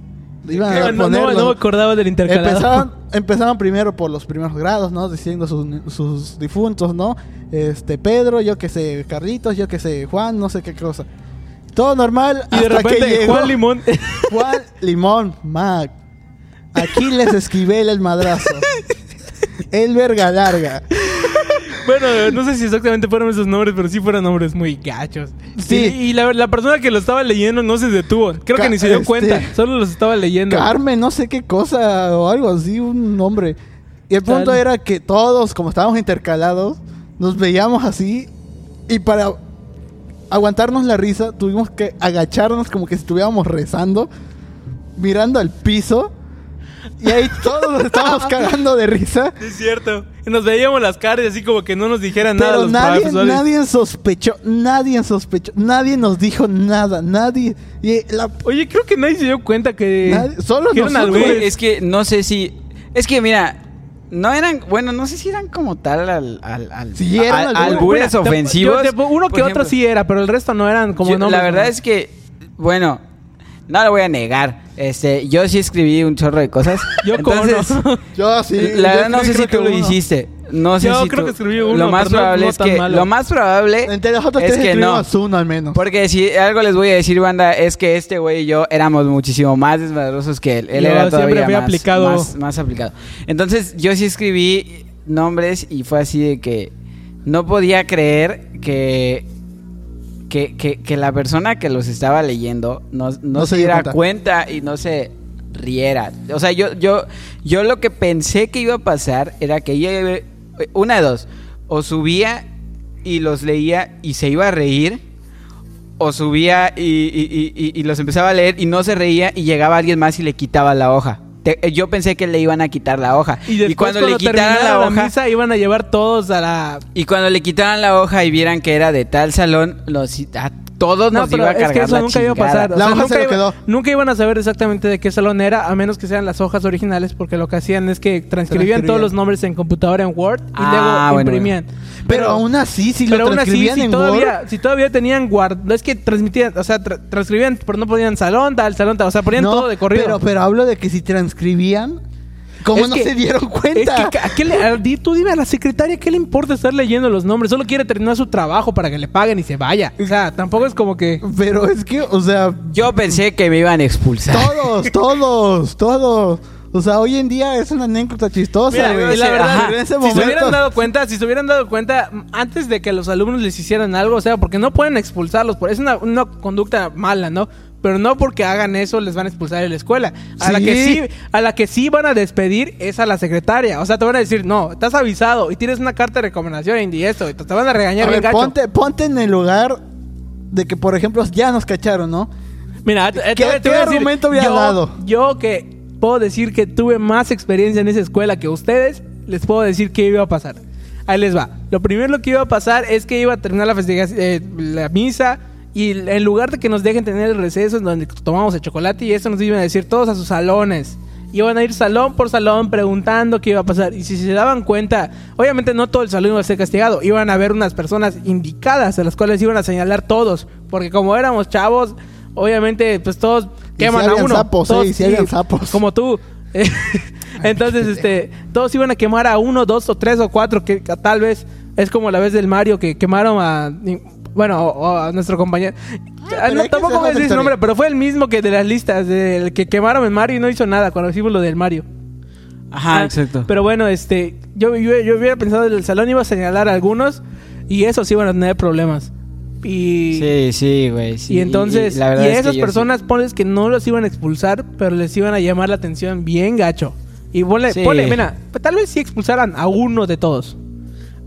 Iban a no, no, no me acordaba del intercalado. Empezaban, empezaron primero por los primeros grados, ¿no? Diciendo sus, sus difuntos, ¿no? Este, Pedro, yo que sé, Carlitos, yo que sé, Juan, no sé qué cosa. Todo normal. Y de hasta que repente, llegó Juan Limón. Juan Limón, Mac. Aquiles Esquivel el madrazo. El verga larga. Bueno, no sé si exactamente fueron esos nombres, pero sí fueron nombres muy gachos. Sí. Y, y la, la persona que lo estaba leyendo no se detuvo. Creo que Ca- ni se dio este- cuenta. Solo los estaba leyendo. Carmen, no sé qué cosa o algo así, un nombre. Y el punto Tal. era que todos, como estábamos intercalados, nos veíamos así y para aguantarnos la risa tuvimos que agacharnos como que si estuviéramos rezando, mirando al piso y ahí todos nos estábamos cagando de risa. Es cierto. Y nos veíamos las caras y así como que no nos dijeran nada Pero los nadie, profesores. nadie sospechó, nadie sospechó, nadie nos dijo nada, nadie. Y la, Oye, creo que nadie se dio cuenta que... Nadie- solo que nosotros. es que no sé si. Es que mira, no eran. Bueno, no sé si eran como tal al. al, al Sí, eran al- albures. ofensivos. yo te- uno que otro sí era, pero el resto no eran como yo- nombres. La verdad ¿no? es que. Bueno, no lo voy a negar. Este, yo sí escribí un chorro de cosas. Yo como Entonces, no. yo sí. la yo verdad no sé creo si que tú lo uno. hiciste. No sé Yo si creo tú- que escribí uno, Lo más probable no es que malo. lo más probable Entre nosotros es tres que no. uno al menos. Porque si algo les voy a decir, banda, es que este güey y yo éramos muchísimo más desmadrosos que él. Él Yo era siempre todavía más, aplicado. Más, más aplicado. Entonces, yo sí escribí nombres y fue así de que no podía creer que, que, que, que la persona que los estaba leyendo no, no, No se diera cuenta. cuenta y no se riera. O sea, yo, yo, yo lo que pensé que iba a pasar era que ella, iba- una de dos, o subía y los leía y se iba a reír, o subía y- y- y los empezaba a leer y no se reía y llegaba alguien más y le quitaba la hoja. Te- yo pensé que le iban a quitar la hoja. Y, después, cuando, le quitaran la hoja... misa iban a llevar todos a la... Y cuando le quitaran la hoja y vieran que era de tal salón, los, a todos No, nos pero iba a es cargar que eso la nunca iba a pasar. O La sea, hoja nunca, se lo iba- quedó. nunca iban a saber exactamente de qué salón era, a menos que sean las hojas originales, porque lo que hacían es que transcribían Transcribían. todos los nombres en computadora en Word y Ah, luego bueno, imprimían. Pero aún así, si pero lo aún así, transcribían si en todavía, Word... si todavía tenían guard, es que transmitían, o sea, tra- transcribían, pero no ponían salón, tal, salón, tal, o sea, ponían no, todo de corrido. Pero, pero hablo de que si transcribían, ¿cómo Es no que- se dieron Es cuenta? que, ¿a qué le- a- di- tú dime a la secretaria qué le importa estar leyendo los nombres. Solo quiere terminar su trabajo para que le paguen y se vaya. O sea, tampoco es como que. Pero es que, o sea, Yo pensé que me iban a expulsar. todos, todos, todos. O sea, hoy en día es una anécdota chistosa, Mira, güey. la verdad, Ajá. En ese si se hubieran momento- dado cuenta, si se hubieran dado cuenta antes de que los alumnos les hicieran algo, o sea, porque no pueden expulsarlos, por es una, una conducta mala, ¿no? Pero no porque hagan eso les van a expulsar de la escuela. A la que sí, a la que sí van a despedir es a la secretaria. O sea, te van a decir, no, estás avisado y tienes una carta de recomendación y esto, y te, van a regañar A bien ver, gacho. ponte, ponte en el lugar de que, por ejemplo, ya nos cacharon, ¿no? Mira, te ¿Qué- voy- te qué voy a decir, argumento hubiera yo, dado? Yo que puedo decir que tuve más experiencia en esa escuela que ustedes, les puedo decir qué iba a pasar. Ahí les va. Lo primero que iba a pasar es que iba a terminar la eh, la misa, y en lugar de que nos dejen tener el receso en donde tomamos el chocolate y eso nos iban a decir todos a sus salones. Iban a ir salón por salón preguntando qué iba a pasar. Y si se daban cuenta, obviamente no todo el salón iba a ser castigado. Iban a haber unas personas indicadas a las cuales iban a señalar todos. Porque como éramos chavos, obviamente pues todos queman si a uno. sapos, Todos- eh, si habían sapos. Como tú. Entonces, este, todos iban a quemar a uno, dos o tres o cuatro, que tal vez es como la vez del Mario que quemaron a, bueno, o- o a nuestro compañero. Ah, pero no, tampoco voy a decir su nombre, pero fue el mismo que de las listas, del que quemaron el Mario y no hizo nada cuando hicimos lo del Mario. Ajá, Ah, exacto. Pero bueno, este, yo, yo, yo hubiera pensado en el salón iba a señalar a algunos y esos iban a tener problemas. Y, Sí, sí, güey. sí. y entonces, y, la verdad es que esas personas, ponles que no los iban a expulsar, pero les iban a llamar la atención bien gacho. Y ponle, Sí. ponle, mira, tal vez sí expulsaran a uno de todos.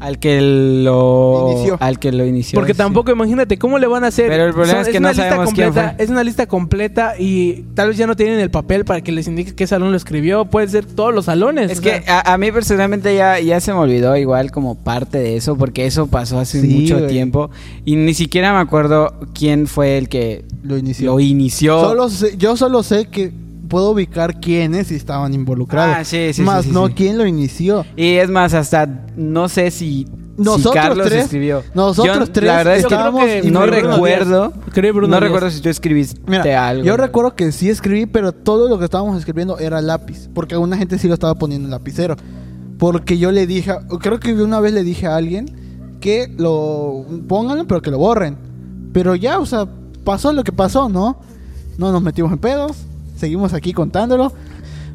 Al que lo Inició. al que lo inició. Porque sí. tampoco, imagínate, ¿cómo le van a hacer? Pero el problema es que una no lista sabemos quién completa, fue. Es una lista completa y tal vez ya no tienen el papel para que les indique qué salón lo escribió. Puede ser todos los salones. Es que a, a mí personalmente ya, ya se me olvidó igual como parte de eso, porque eso pasó hace Sí, mucho güey. tiempo y ni siquiera me acuerdo quién fue el que Lo inició. lo inició. Solo sé- yo solo sé que puedo ubicar quiénes estaban involucrados. Ah, sí, sí, Más sí, sí, no sí. quién lo inició. Y es más, hasta no sé si Nosotros Carlos tres- escribió. nosotros Yo, tres La verdad es que que no recuerdo. No Díaz. recuerdo si tú escribiste Mira, algo. yo recuerdo que sí escribí, pero todo lo que estábamos escribiendo era lápiz. Porque alguna gente sí lo estaba poniendo en lapicero. Porque yo le dije, creo que una vez le dije a alguien que lo pongan, pero que lo borren. Pero ya, o sea, pasó lo que pasó, ¿no? No nos metimos en pedos, seguimos aquí contándolo.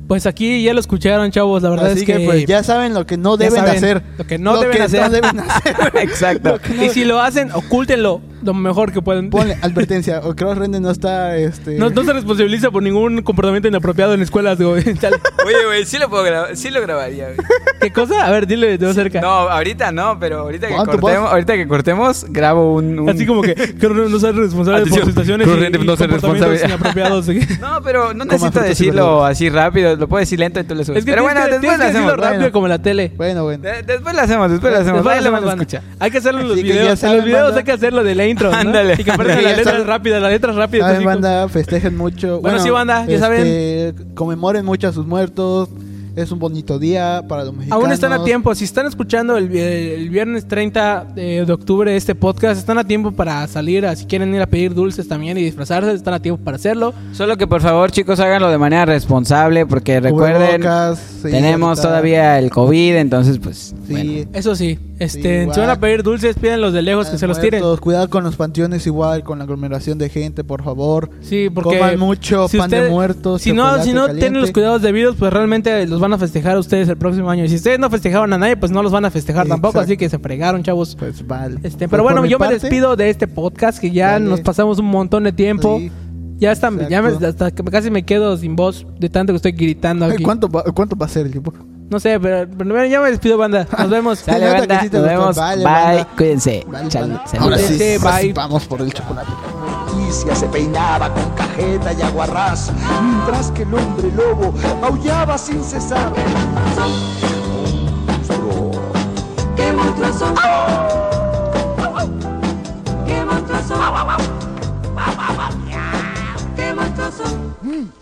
Pues aquí ya lo escucharon, chavos. La verdad Así es que, que, pues ya saben lo que no deben saben hacer. lo que no deben hacer. deben hacer. Exacto. No- Y si lo hacen, ocúltenlo lo mejor que pueden. Ponle advertencia, o creo Rende no está este No, no se responsabiliza por ningún comportamiento inapropiado en escuelas, güey. Oye, güey, sí lo puedo grabar, sí lo grabaría, güey. ¿Qué cosa? A ver, dile de cerca. No, ahorita no, pero ahorita que ¿Cuánto cortemos, ahorita que cortemos, grabo un, un- Así como que, que no, no ser responsable Atención, por situaciones y, no ser responsable. inapropiados. No, pero no necesito decirlo así rápido, lo puedo decir lento y tú le subes. es que pero bueno, que, después lo hacemos. rápido bueno. como la tele. Bueno, bueno. De- después lo hacemos, después lo hacemos. Después lo hacemos. Hay que hacerlo en los videos. En los videos hay que hacerlo de intro, ¿no? Ándale. Y que Ya las letras rápidas, las letras rápidas. Saben, banda, festejen mucho. Bueno, sí, banda, ya saben. Conmemoren mucho a sus muertos. Es un bonito día para los mexicanos. Aún están a tiempo. Si están escuchando el, el viernes 30 de, de octubre este podcast, están a tiempo para salir. a- Si quieren ir a pedir dulces también y disfrazarse, están a tiempo para hacerlo. Solo que por favor, chicos, háganlo de manera responsable porque recuerden, Cubrebocas, sí, tenemos ahorita- todavía el COVID, entonces pues Sí. bueno. Eso sí, este, Sí, si van a pedir dulces, pídanlos de lejos que se los tiren. Cuidado con los panteones igual, con la aglomeración de gente, por favor. Sí, porque Coman mucho pan de muertos, Si no, si no caliente. tienen los cuidados debidos, pues realmente los van a festejar ustedes el próximo año. Y si ustedes no festejaron a nadie, pues no los van a festejar tampoco. Así que se fregaron, chavos. Pues vale. Este, Pues, pero bueno, yo me despido de este podcast que ya Dale. nos pasamos un montón de tiempo. Sí. Ya está, ya me- hasta casi me quedo sin voz de tanto que estoy gritando aquí. ¿Cuánto, va, ¿Cuánto va a ser el tiempo? No sé, pero, pero bueno, ya me despido, banda. Nos vemos. Nota banda, sí nos vemos. Vale, Bye, banda. cuídense. Vale, Chale, saludos. Ahora sí, Cuídense, ahora sí, bye. vamos por el chocolate. Alicia se peinaba con cajeta y aguarrás, mientras que el hombre lobo aullaba sin cesar. Monstruo. ¡Qué monstruos son! ¡Qué monstruos son! ¡Qué monstruos son!